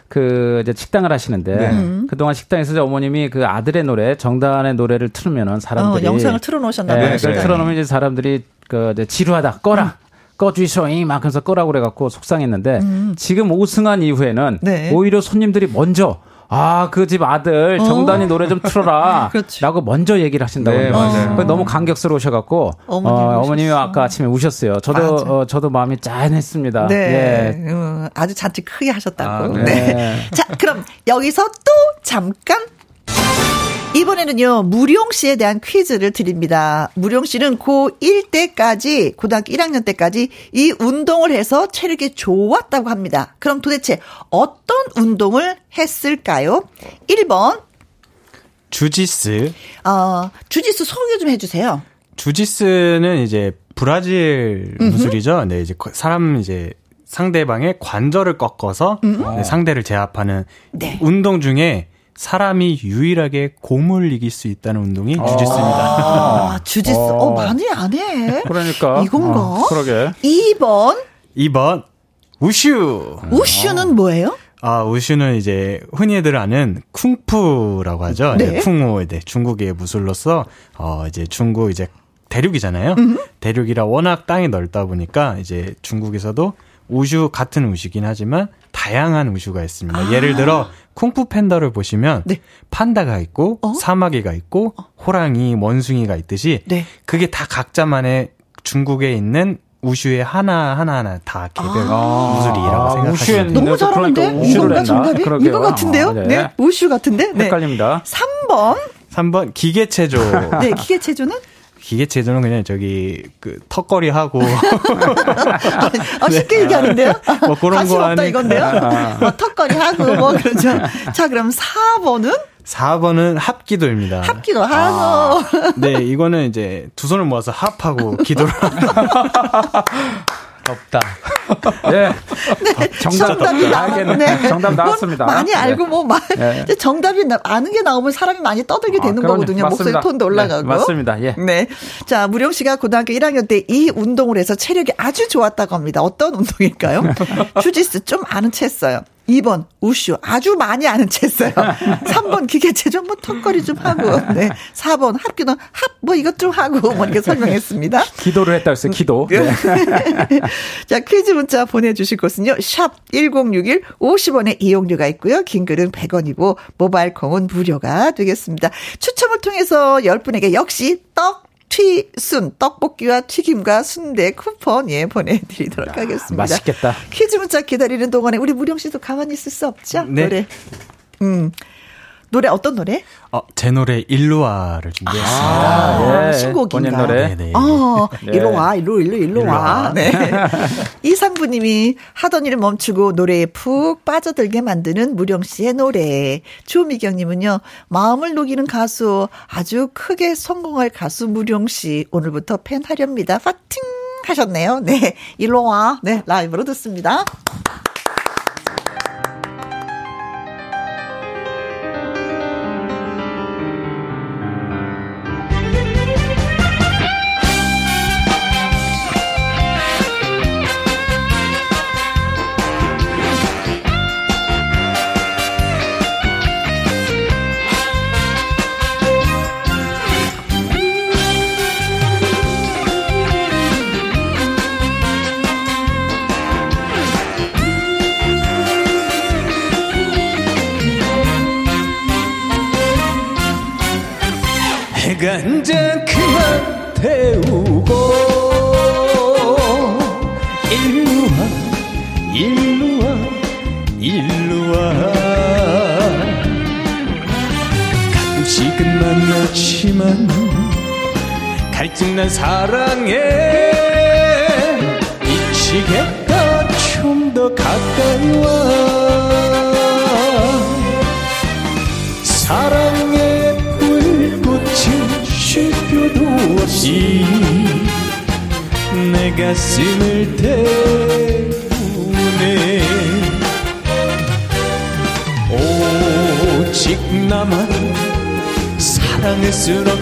그 이제 식당을 하시는데 네. 그동안 식당에서 어머님이 그 아들의 노래 정다은의 노래를 틀으면은 사람들이 어, 영상을 틀어놓으셨나 봐요. 네, 그걸 틀어놓으면 이제 사람들이 그 이제 지루하다 꺼라. 음. 꺼주이쇼잉 막 그래서 꺼라고 그래갖고 속상했는데 음. 지금 우승한 이후에는 네. 오히려 손님들이 먼저 아, 그 집 아들 정단이 어. 노래 좀 틀어라. 그렇지. 라고 먼저 얘기를 하신다고. 네, 맞아요. 너무 감격스러우셔 갖고 어머님 어, 어머님이 아까 아침에 우셨어요. 저도 어, 저도 마음이 짠했습니다. 네, 예. 음, 아주 잔치 크게 하셨다고. 아, 네. 네. 자, 그럼 여기서 또 잠깐 이번에는요, 무룡 씨에 대한 퀴즈를 드립니다. 무룡 씨는 고1 때까지, 고등학교 1학년 때까지 이 운동을 해서 체력이 좋았다고 합니다. 그럼 도대체 어떤 운동을 했을까요? 1번. 주지스. 어, 주지스 소개 좀 해주세요. 주지스는 이제 브라질 무술이죠. 네, 이제 사람 이제 상대방의 관절을 꺾어서 네, 상대를 제압하는 네. 운동 중에 사람이 유일하게 곰을 이길 수 있다는 운동이 아. 주짓수입니다. 아, 주짓수. 어, 어 많이 안 해. 그러니까. 이건가? 어, 그러게. 2번. 2번. 우슈. 우슈는 뭐예요? 아, 우슈는 이제 흔히들 아는 쿵푸라고 하죠. 네. 쿵호 이제 중국의 무술로서 어 이제 중국 이제 대륙이잖아요. 음흠. 대륙이라 워낙 땅이 넓다 보니까 이제 중국에서도 우슈 같은 우슈긴 하지만 다양한 우슈가 있습니다. 아. 예를 들어 쿵푸 팬더를 보시면 네. 판다가 있고 어? 사마귀가 있고 어. 호랑이, 원숭이가 있듯이 네. 그게 다 각자만의 중국에 있는 우슈의 하나 하나 하나 다 개별 아~ 무술이라고 생각하시면 돼요. 너무 잘하는데 이건가 정답이? 그러게요. 이거 같은데요? 아, 네. 네. 우슈 같은데? 네. 헷갈립니다. 3번. 3번 기계 체조. 네, 기계 체조는? 기계체조는 그냥 저기 그 턱걸이 하고 아, 쉽게 얘기하는데요? 뭐 그런 거 없다 이건데요? 아. 뭐 턱걸이 하고 뭐 그렇죠. 자, 그럼 4번은 4번은 합기도입니다. 합기도 하고. 아, 네, 이거는 이제 두 손을 모아서 합하고 기도를 덥다. 네. 네. 정답, 정답이 나왔네. 네. 정답 나왔습니다. 많이 네. 알고 뭐 말, 네. 정답이 나, 아는 게 나오면 사람이 많이 떠들게 되는 아, 거거든요. 목소리 톤도 네, 올라가고. 네, 맞습니다. 예. 네. 자, 무령 씨가 고등학교 1학년 때 이 운동을 해서 체력이 아주 좋았다고 합니다. 어떤 운동일까요? 주짓수 좀 아는 채 했어요. 2번 우슈 아주 많이 아는 채 써요. 3번 기계체 좀 뭐 턱걸이 좀 하고 네. 4번 합기도 합 뭐 이것 좀 하고 뭐 이렇게 설명했습니다. 기도를 했다 했어요. 기도. 네. 자 퀴즈 문자 보내주실 곳은요. 샵 1061 50원의 이용료가 있고요. 긴 글은 100원이고 모바일 콩은 무료가 되겠습니다. 추첨을 통해서 10분에게 역시 떡 튀순 떡볶이와 튀김과 순대 쿠폰 예 보내드리도록 하겠습니다. 맛있겠다. 퀴즈 문자 기다리는 동안에 우리 무령 씨도 가만히 있을 수 없죠? 네. 노래. 음. 노래 어떤 노래? 어, 제 노래 일로와를 준비했습니다. 아, 예. 신곡인가? 본인 노래. 네네. 어, 네. 일로 와, 일로 일로 일로, 일로 와. 와. 네. 이상부님이 하던 일을 멈추고 노래에 푹 빠져들게 만드는 무령 씨의 노래. 조미경님은요 마음을 녹이는 가수 아주 크게 성공할 가수 무령 씨 오늘부터 팬 하렵니다. 파팅 하셨네요. 네, 일로 와. 네, 라이브로 듣습니다. 난 사랑에 미치겠다 좀 더 가까이 와. 사랑의 쉼표도 없이 내 가슴을 태우네. 오직 나만 사랑스럽겠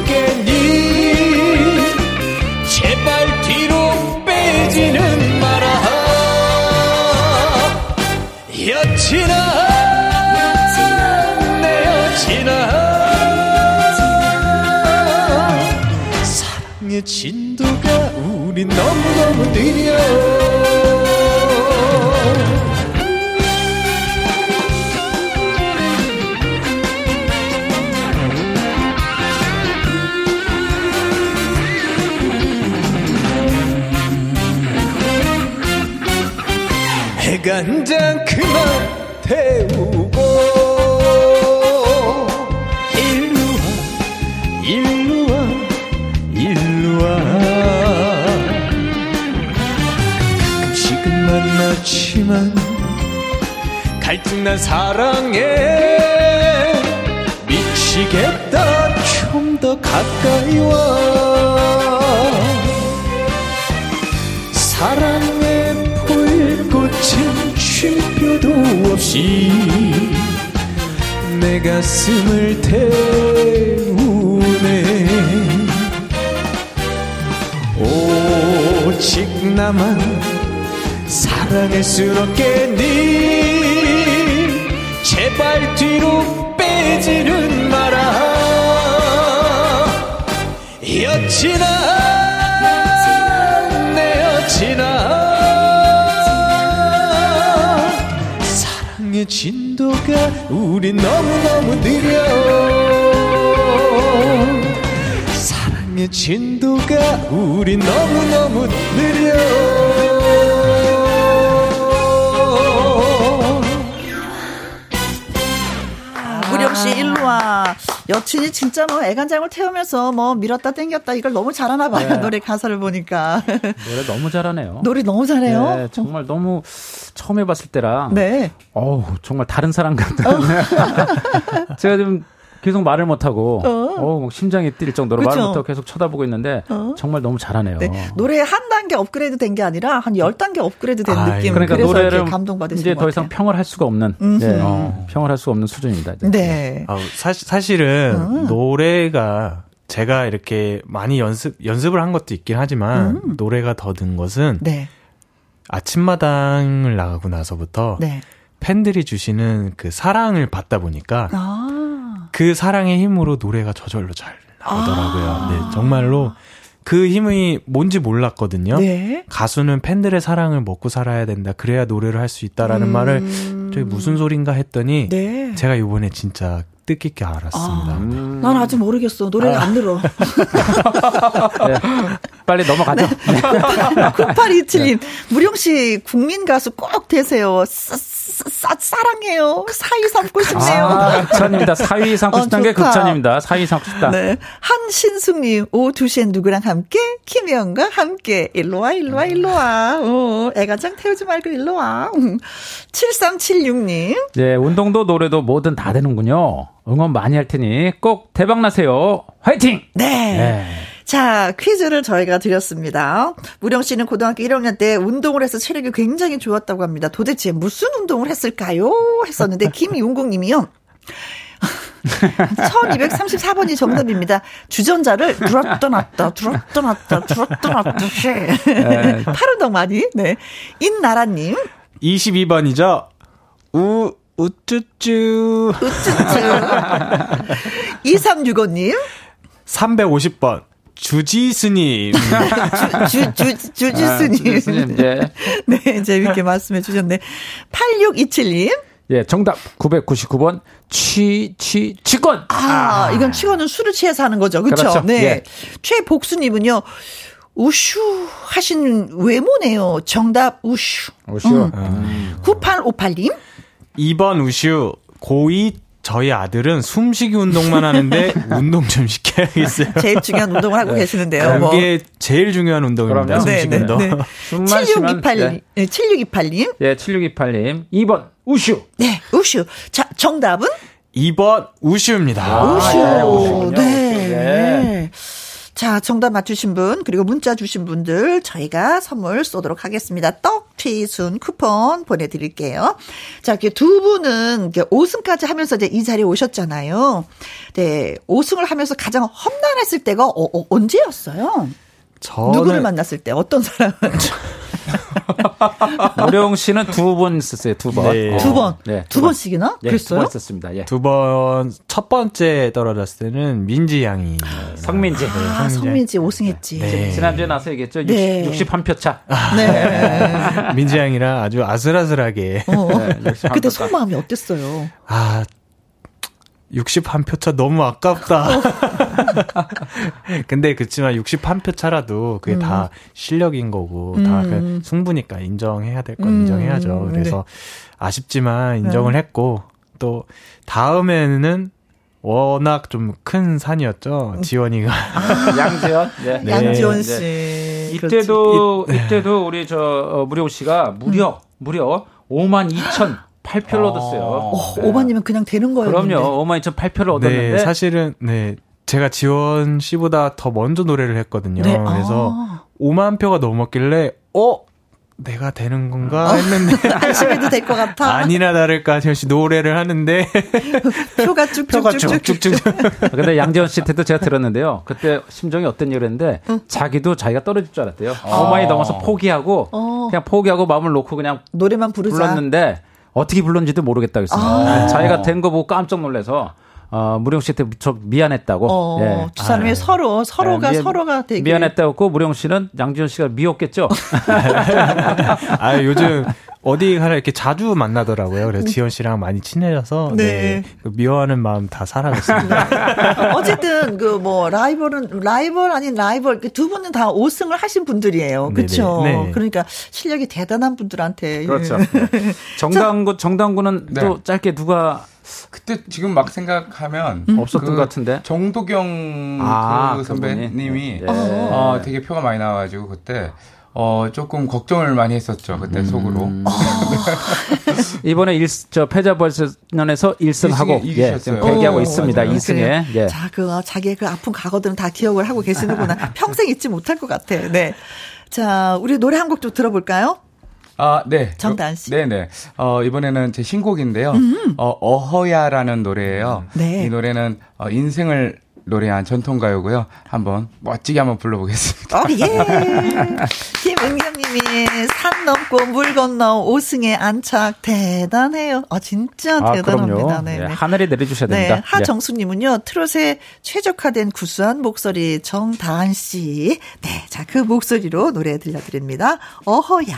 장을 태우면서 뭐 밀었다 땡겼다 이걸 너무 잘하나 봐요. 네. 노래 가사를 보니까. 노래 너무 잘하네요. 노래 너무 잘해요. 네, 정말 너무 처음 해봤을 때랑. 네. 어우 정말 다른 사람 같은. 어. 제가 좀 계속 말을 못하고 어. 어, 심장이 뛸 정도로 그쵸? 말을 못하고 계속 쳐다보고 있는데 어. 정말 너무 잘하네요. 네. 노래 한 단계 업그레이드 된 게 아니라 한 열 단계 업그레이드 된 아, 느낌. 그러니까 노래를 감동받으신 이제 더 이상 평을 할 수가 없는 네. 어, 평을 할 수가 없는 수준입니다. 이제. 네. 아, 사실 사실은 음. 노래가 제가 이렇게 많이 연습 연습을 한 것도 있긴 하지만 음. 노래가 더 든 것은 네. 아침마당을 나가고 나서부터 네. 팬들이 주시는 그 사랑을 받다 보니까 아. 그 사랑의 힘으로 노래가 저절로 잘 나오더라고요. 아. 네, 정말로 그 힘이 뭔지 몰랐거든요. 네. 가수는 팬들의 사랑을 먹고 살아야 된다. 그래야 노래를 할 수 있다라는 음. 말을 저희 무슨 소린가 했더니 네. 제가 이번에 진짜 뜻깊게 알았습니다. 아, 음. 난 아직 모르겠어. 노래를 아. 안 들어. 네. 빨리 넘어가죠. 네. 9827님, 네. 무령 씨 국민 가수 꼭 되세요. 싸, 싸, 사랑해요. 사위 삼고 싶네요. 아, 극찬입니다. 사위 삼고 싶다는 어, 게 극찬입니다. 사위 삼고 싶다. 네. 한신숙님, 오후 2시엔 누구랑 함께? 김혜영과 함께. 일로와, 일로와, 일로와. 어, 애가장 태우지 말고 일로와. 7376님. 네, 운동도 노래도 뭐든 다 되는군요. 응원 많이 할 테니 꼭 대박 나세요. 화이팅! 네. 네. 자, 퀴즈를 저희가 드렸습니다. 무령 씨는 고등학교 1학년 때 운동을 해서 체력이 굉장히 좋았다고 합니다. 도대체 무슨 운동을 했을까요? 했었는데, 김용국 님이요. 1234번이 정답입니다. 주전자를 들었다 놨다, 들었다 놨다, 들었다 놨다, 네. 팔운동 많이, 네. 인나라님. 22번이죠. 우, 우쭈쭈. 우쭈쭈. 2365님. 350번. 주지스님. 주, 주, 주, 주지스님. 아, 네. 네, 재밌게 말씀해 주셨네. 8627님. 예, 정답 999번 취, 취, 취권. 아, 아. 이건 취권은 술을 취해서 하는 거죠. 그렇죠? 그렇죠. 네. 예. 최복수 님은요. 우슈 하신 외모네요. 정답 우슈. 우슈. 음. 음. 9858님. 2번 우슈. 고2 저희 아들은 숨쉬기 운동만 하는데 운동 좀 시켜야겠어요. 제일 중요한 운동을 하고 네. 계시는데요. 뭐. 그게 뭐. 제일 중요한 운동입니다. 숨쉬기 네, 운동. 네, 네. 7628님. 네. 7628님. 네, 7628님. 2번 우슈. 네, 우슈. 자, 정답은? 2번 우슈입니다. 아, 우슈. 네. 우슈. 네. 네. 자, 정답 맞추신 분, 그리고 문자 주신 분들 저희가 선물 쏘도록 하겠습니다. 떡 튀순 쿠폰 보내드릴게요. 자, 이렇게 두 분은 이렇게 5승까지 하면서 이제 이 자리에 오셨잖아요. 네, 5승을 하면서 가장 험난했을 때가 어, 어, 언제였어요? 저는... 누구를 만났을 때 어떤 사람을? 노령 씨는 두 번 있었어요. 두 번. 네. 두 번. 네, 두, 두 번씩이나? 네, 그랬어요? 두번 있었습니다. 예. 두 번 첫 번째 떨어졌을 때는 민지 양이 성민지. 아, 네, 성민지 5승했지. 네. 지난주에 나서 얘기했죠. 네. 60, 61표 차. 네. 민지 양이랑 아주 아슬아슬하게. 어. 네, 그때 속마음이 어땠어요? 아, 61표 차 너무 아깝다. 근데 그렇지만 61표 차라도 그게 음. 다 실력인 거고 음. 다그 승부니까 인정해야 될건 음. 인정해야죠. 그래서 네. 아쉽지만 인정을 네. 했고 또 다음에는 워낙 좀 큰 산이었죠. 지원이가. 아, 양지원? 네. 네. 양지원 씨. 네. 이때도, 이, 이때도 우리 저, 어, 무료 씨가 무려, 무려 5만 2천 8표를 아. 얻었어요. 어, 네. 5만이면 그냥 되는 거예요. 그럼요. 5만 2,008표를 얻었는데. 네, 사실은 네. 제가 지원 씨보다 더 먼저 노래를 했거든요. 네. 그래서 아. 5만 표가 넘었길래 어 내가 되는 건가 어. 했는데 안심해도 될 것 같아. 아니나 다를까 역시 노래를 하는데 표가 쭉쭉쭉쭉쭉. 근데 양재원 씨 때도 제가 들었는데요. 그때 심정이 어땠냐 그랬는데 응. 자기도 자기가 떨어질 줄 알았대요. 아. 5만이 넘어서 포기하고 어. 그냥 포기하고 마음을 놓고 그냥 노래만 부르자. 불렀는데 어떻게 불렀는지도 모르겠다 그랬습니다. 아. 자기가 된 거 보고 깜짝 놀라서 어, 무령 씨한테 무척 미안했다고. 어, 예. 두 사람이 아, 서로 서로가 예, 미, 서로가 되게 미안했다고 무령 씨는 양지원 씨가 미웠겠죠. 아 요즘 어디 가나 이렇게 자주 만나더라고요. 그래서 지원 씨랑 많이 친해져서 네. 네. 그 미워하는 마음 다 사라졌습니다. 어쨌든 그 뭐 라이벌은 라이벌 아닌 라이벌 그두 분은 다 5승을 하신 분들이에요. 그렇죠. 네. 그러니까 실력이 대단한 분들한테 그렇죠. 정당구 정당구는 네. 또 짧게 누가 그때 지금 막 생각하면 음? 없었던 그 것 같은데 정도경 아, 그 선배님이 네. 어, 되게 표가 많이 나와가지고 그때 어, 조금 걱정을 많이 했었죠. 그때 음. 속으로. 이번에 일, 저 패자벌전에서 1승하고 예, 대기하고 있습니다. 오, 2승에. 예. 자, 그 자기의 그 아픈 과거들은 다 기억을 하고 계시는구나. 평생 잊지 못할 것 같아. 네. 자, 우리 노래 한 곡 좀 들어볼까요? 아, 네. 정단 씨. 네, 네. 어, 이번에는 제 신곡인데요. 음. 어, 어허야라는 노래예요. 네. 이 노래는 어, 인생을 노래한 전통가요고요. 한번 멋지게 한번 불러보겠습니다. 어, 예. 김은경님이 산 넘고 물 건너 5승에 안착 대단해요. 아 진짜 아, 대단합니다. 네, 네. 하늘에 내려주셔야 네, 됩니다. 네, 하정수님은요 트롯에 최적화된 구수한 목소리 정다한 씨. 네, 자 그 목소리로 노래 들려드립니다. 어허야.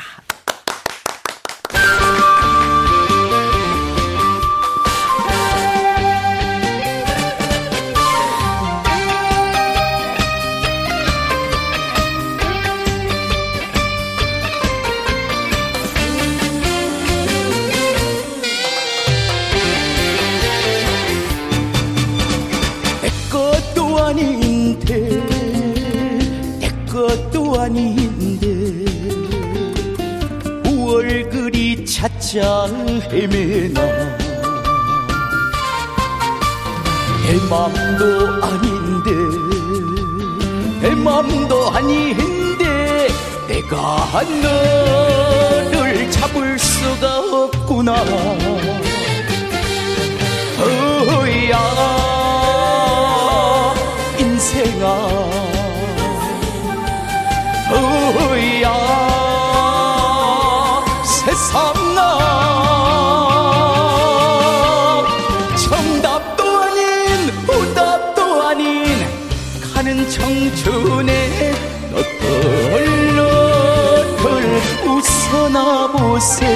찾아 헤매나 내 맘도 아닌데 내 맘도 아닌데 내가 너를 잡을 수가 없구나. 어야 인생아. 어야 웃어나 보세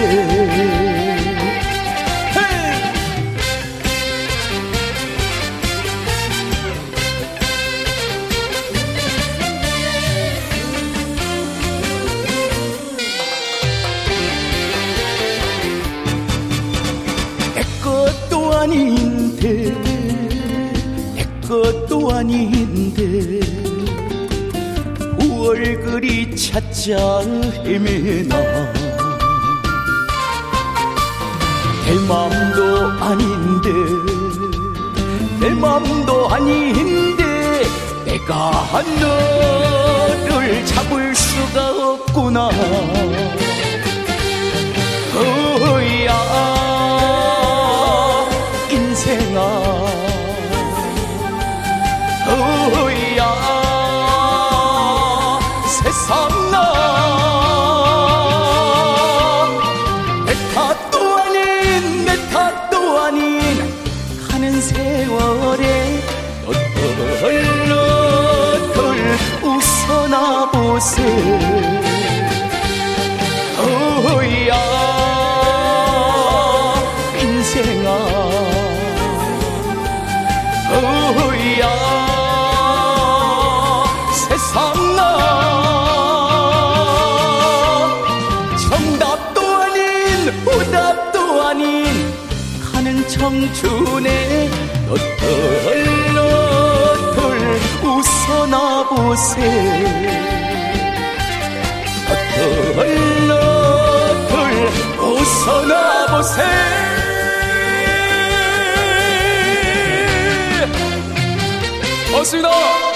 아닌데 내 것도 아닌데 얼굴이 찾자 헤매나 맘도 아닌데 내 맘도 아닌데 내가 너를 잡을 수가 없구나. 어야 인생아. 어 청춘에 너털 너털 웃어나 보세. 너털 너털 웃어나 보세. 고맙습니다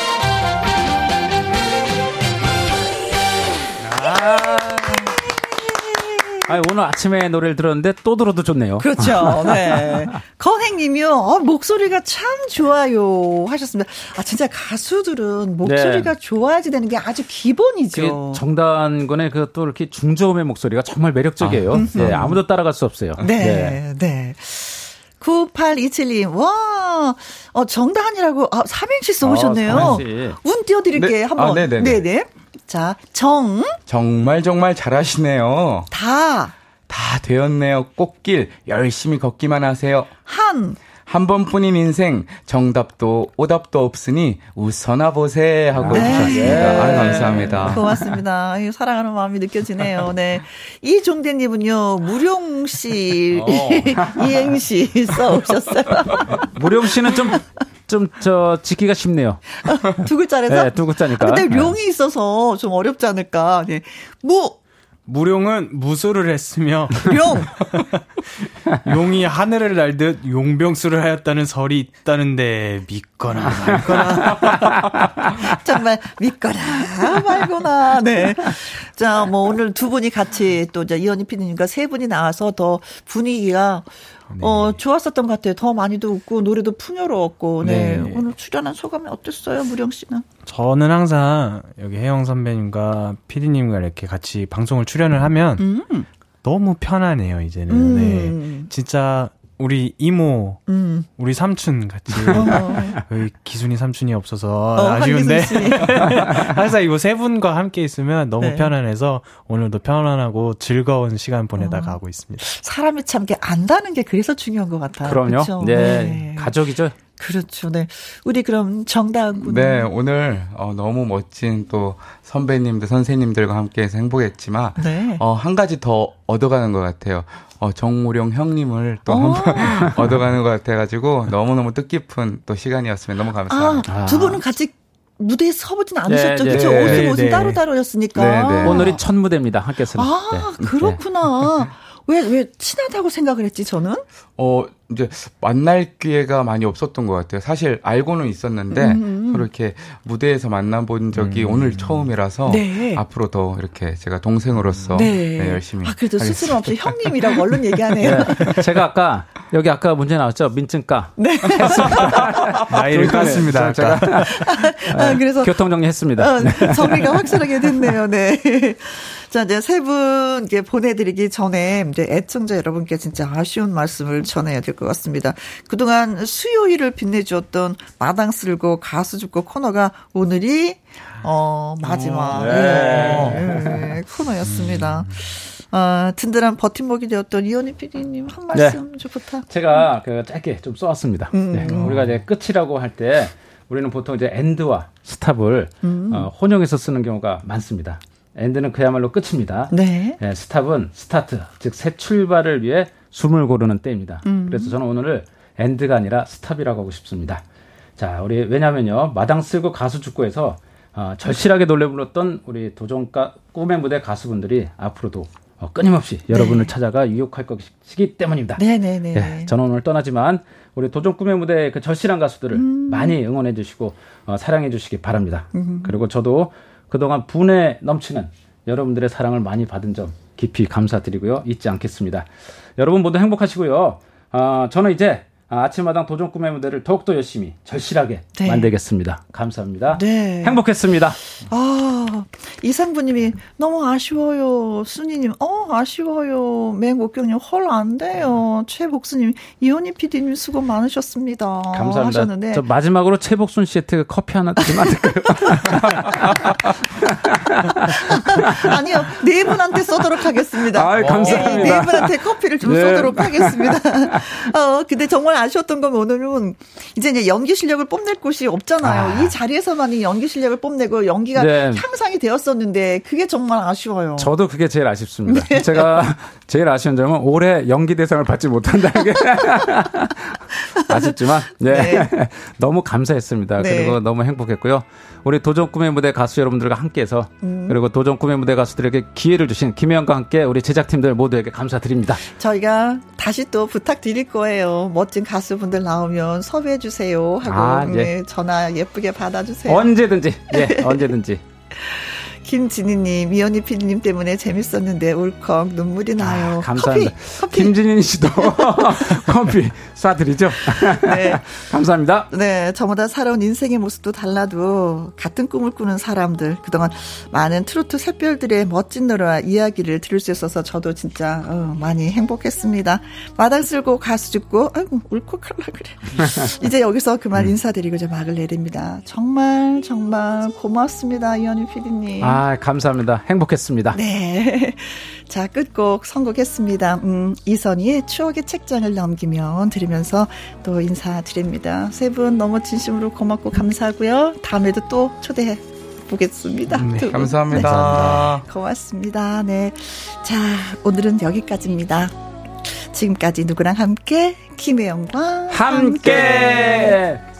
아, 오늘 아침에 노래를 들었는데 또 들어도 좋네요. 그렇죠. 네. 건행님이요. 어, 목소리가 참 좋아요 하셨습니다. 아 진짜 가수들은 목소리가 네. 좋아야지 되는 게 아주 기본이죠. 정단군의 그 또 이렇게 중저음의 목소리가 정말 매력적이에요. 아, 네, 아무도 따라갈 수 없어요. 네, 네. 네. 9827님, 와, 어, 정다한이라고, 아, 삼행시 써오셨네요. 아, 운 띄워드릴게, 네. 한번. 아, 네네. 네 네. 자, 정. 정말 정말 잘하시네요. 다. 다 되었네요. 꽃길 열심히 걷기만 하세요. 한. 한 번뿐인 인생 정답도 오답도 없으니 웃어나 보세 하고 네. 주셨습니다. 아, 감사합니다. 고맙습니다. 사랑하는 마음이 느껴지네요. 네. 이종대님은요 무룡 씨, 어. 이행시 써오셨어요. 무룡 씨는 좀 좀, 저, 지키기가 쉽네요. 두 글자라서? 네, 두 글자니까. 근데 룡이 네. 있어서 좀 어렵지 않을까. 네. 무, 무룡은 무술을 했으며 룡! 용이 하늘을 날듯 용병술을 하였다는 설이 있다는데 믿거나 말거나? 정말 믿거나 말거나. 네. 자, 뭐 오늘 두 분이 같이 또 이제 이현희 PD님과 세 분이 나와서 더 분위기가 네. 어, 좋았었던 것 같아요. 더 많이도 웃고, 노래도 풍요로웠고, 네. 네. 오늘 출연한 소감이 어땠어요, 무령 씨는? 저는 항상 여기 혜영 선배님과 피디님과 이렇게 같이 방송을 출연을 하면 음. 너무 편하네요, 이제는. 음. 네. 진짜 우리 이모, 음. 우리 삼촌 같이 어. 기순이 삼촌이 없어서 어, 아쉬운데 항상 이거 세 분과 함께 있으면 너무 네. 편안해서 오늘도 편안하고 즐거운 시간 보내다 어. 가고 있습니다. 사람이 참 게 안다는 게 그래서 중요한 것 같아요. 그럼요. 네. 네. 가족이죠. 그렇죠. 네. 우리 그럼 정다은 군. 네, 오늘 어, 너무 멋진 또 선배님들, 선생님들과 함께해서 행복했지만 네. 어, 한 가지 더 얻어가는 것 같아요. 어, 정우령 형님을 또 한번 얻어가는 것 같아가지고 너무너무 뜻깊은 또 시간이었으면 너무 감사합니다. 아, 두 분은 같이 무대에 서보진 않으셨죠? 네, 그렇죠? 네, 옷은 옷은 네. 따로 따로였으니까. 네, 네. 오늘이 첫 무대입니다. 함께서는. 아, 네. 그렇구나. 왜, 왜 친하다고 생각을 했지, 저는? 어, 이제 만날 기회가 많이 없었던 것 같아요. 사실 알고는 있었는데 음. 그렇게 무대에서 만나본 적이 음. 오늘 처음이라서 네. 앞으로 더 이렇게 제가 동생으로서 네. 네, 열심히. 아, 그래도 스스럼 없이 형님이라고 얼른 얘기하네요. 네. 제가 아까 여기 아까 문제 나왔죠 민증가. 네. 나이를 깠습니다. 제가 아, 그래서 교통 정리했습니다. 어, 정리가 확실하게 됐네요. 네. 자, 이제 세분 보내드리기 전에 이제 애청자 여러분께 진짜 아쉬운 말씀을 전해야 될 것 같습니다. 그동안 수요일을 빛내주었던 마당 쓸고 가수 죽고 코너가 오늘이 어 마지막 오, 네. 네, 코너였습니다. 어, 든든한 버팀목이 되었던 이현희 PD님 한 말씀 네. 좀 부탁. 제가 그 짧게 좀 써왔습니다. 음. 네, 우리가 이제 끝이라고 할 때 우리는 보통 이제 end와 stop을 음. 어, 혼용해서 쓰는 경우가 많습니다. end는 그야말로 끝입니다. 네. 네 stop은 start, 즉 새 출발을 위해 숨을 고르는 때입니다. 음. 그래서 저는 오늘을 end가 아니라 stop이라고 하고 싶습니다. 자, 우리 왜냐면요 마당 쓸고 가수 줍고에서 어, 절실하게 노래 불렀던 우리 도전가 꿈의 무대 가수분들이 앞으로도 어, 끊임없이 네. 여러분을 찾아가 유혹할 것이기 때문입니다. 네네네. 네, 네. 네, 저는 오늘 떠나지만 우리 도전 꿈의 무대 그 절실한 가수들을 음. 많이 응원해 주시고 어, 사랑해 주시기 바랍니다. 음. 그리고 저도 그동안 분에 넘치는 여러분들의 사랑을 많이 받은 점 깊이 감사드리고요. 잊지 않겠습니다. 여러분 모두 행복하시고요. 어, 저는 이제 아침마당 도전 꿈의 무대를 더욱더 열심히 절실하게 네. 만들겠습니다. 감사합니다. 네. 행복했습니다. 아, 이상부님이 너무 아쉬워요. 순이님, 어, 아쉬워요. 맹곡경님, 헐, 안 돼요. 최복수님, 이현희 PD님 수고 많으셨습니다. 감사합니다. 하셨는데. 저 마지막으로 최복순 씨한테 커피 하나 드리면 안 될까요? 아니요, 네 분한테 쏘도록 하겠습니다. 아, 감사합니다. 네, 네 분한테 커피를 좀 네. 쏘도록 하겠습니다. 어, 근데 정말 아쉬웠던 건 오늘은 이제 이제 연기 실력을 뽐낼 곳이 없잖아요. 아. 이 자리에서만 이 연기 실력을 뽐내고 연기가 네. 향상이 되었었는데 그게 정말 아쉬워요. 저도 그게 제일 아쉽습니다. 네. 제가 제일 아쉬운 점은 올해 연기 대상을 받지 못한다는 게 아쉽지만 네. 네. 너무 감사했습니다. 네. 그리고 너무 행복했고요. 우리 도전 꿈의 무대 가수 여러분들과 함께해서 음. 그리고 도전 꿈의 무대 가수들에게 기회를 주신 김혜영과 함께 우리 제작팀들 모두에게 감사드립니다. 저희가 다시 또 부탁드릴 거예요. 멋진 가수분들 나오면 섭외해 주세요 하고 아, 예. 전화 예쁘게 받아주세요. 언제든지 예 언제든지. 김진희님, 이현희 PD님 때문에 재밌었는데 울컥 눈물이 나요. 아, 감사합니다. 커피, 커피. 김진희 씨도 커피 쏴드리죠. 네. 감사합니다. 네, 저보다 살아온 인생의 모습도 달라도 같은 꿈을 꾸는 사람들, 그동안 많은 트로트 샛별들의 멋진 노래와 이야기를 들을 수 있어서 저도 진짜 어, 많이 행복했습니다. 마당 쓸고 가수 죽고, 아이고, 울컥할라 그래. 이제 여기서 그만 음. 인사드리고 이제 막을 내립니다. 정말, 정말 고맙습니다, 이현희 PD님. 아, 아, 감사합니다. 행복했습니다. 네. 자, 끝곡 선곡했습니다. 음, 이선희의 추억의 책장을 넘기면 들으면서 또 인사드립니다. 세 분 너무 진심으로 고맙고 감사하고요. 다음에도 또 초대해 보겠습니다. 네, 감사합니다. 네, 고맙습니다. 네. 자, 오늘은 여기까지입니다. 지금까지 누구랑 함께 김혜영과 함께. 함께.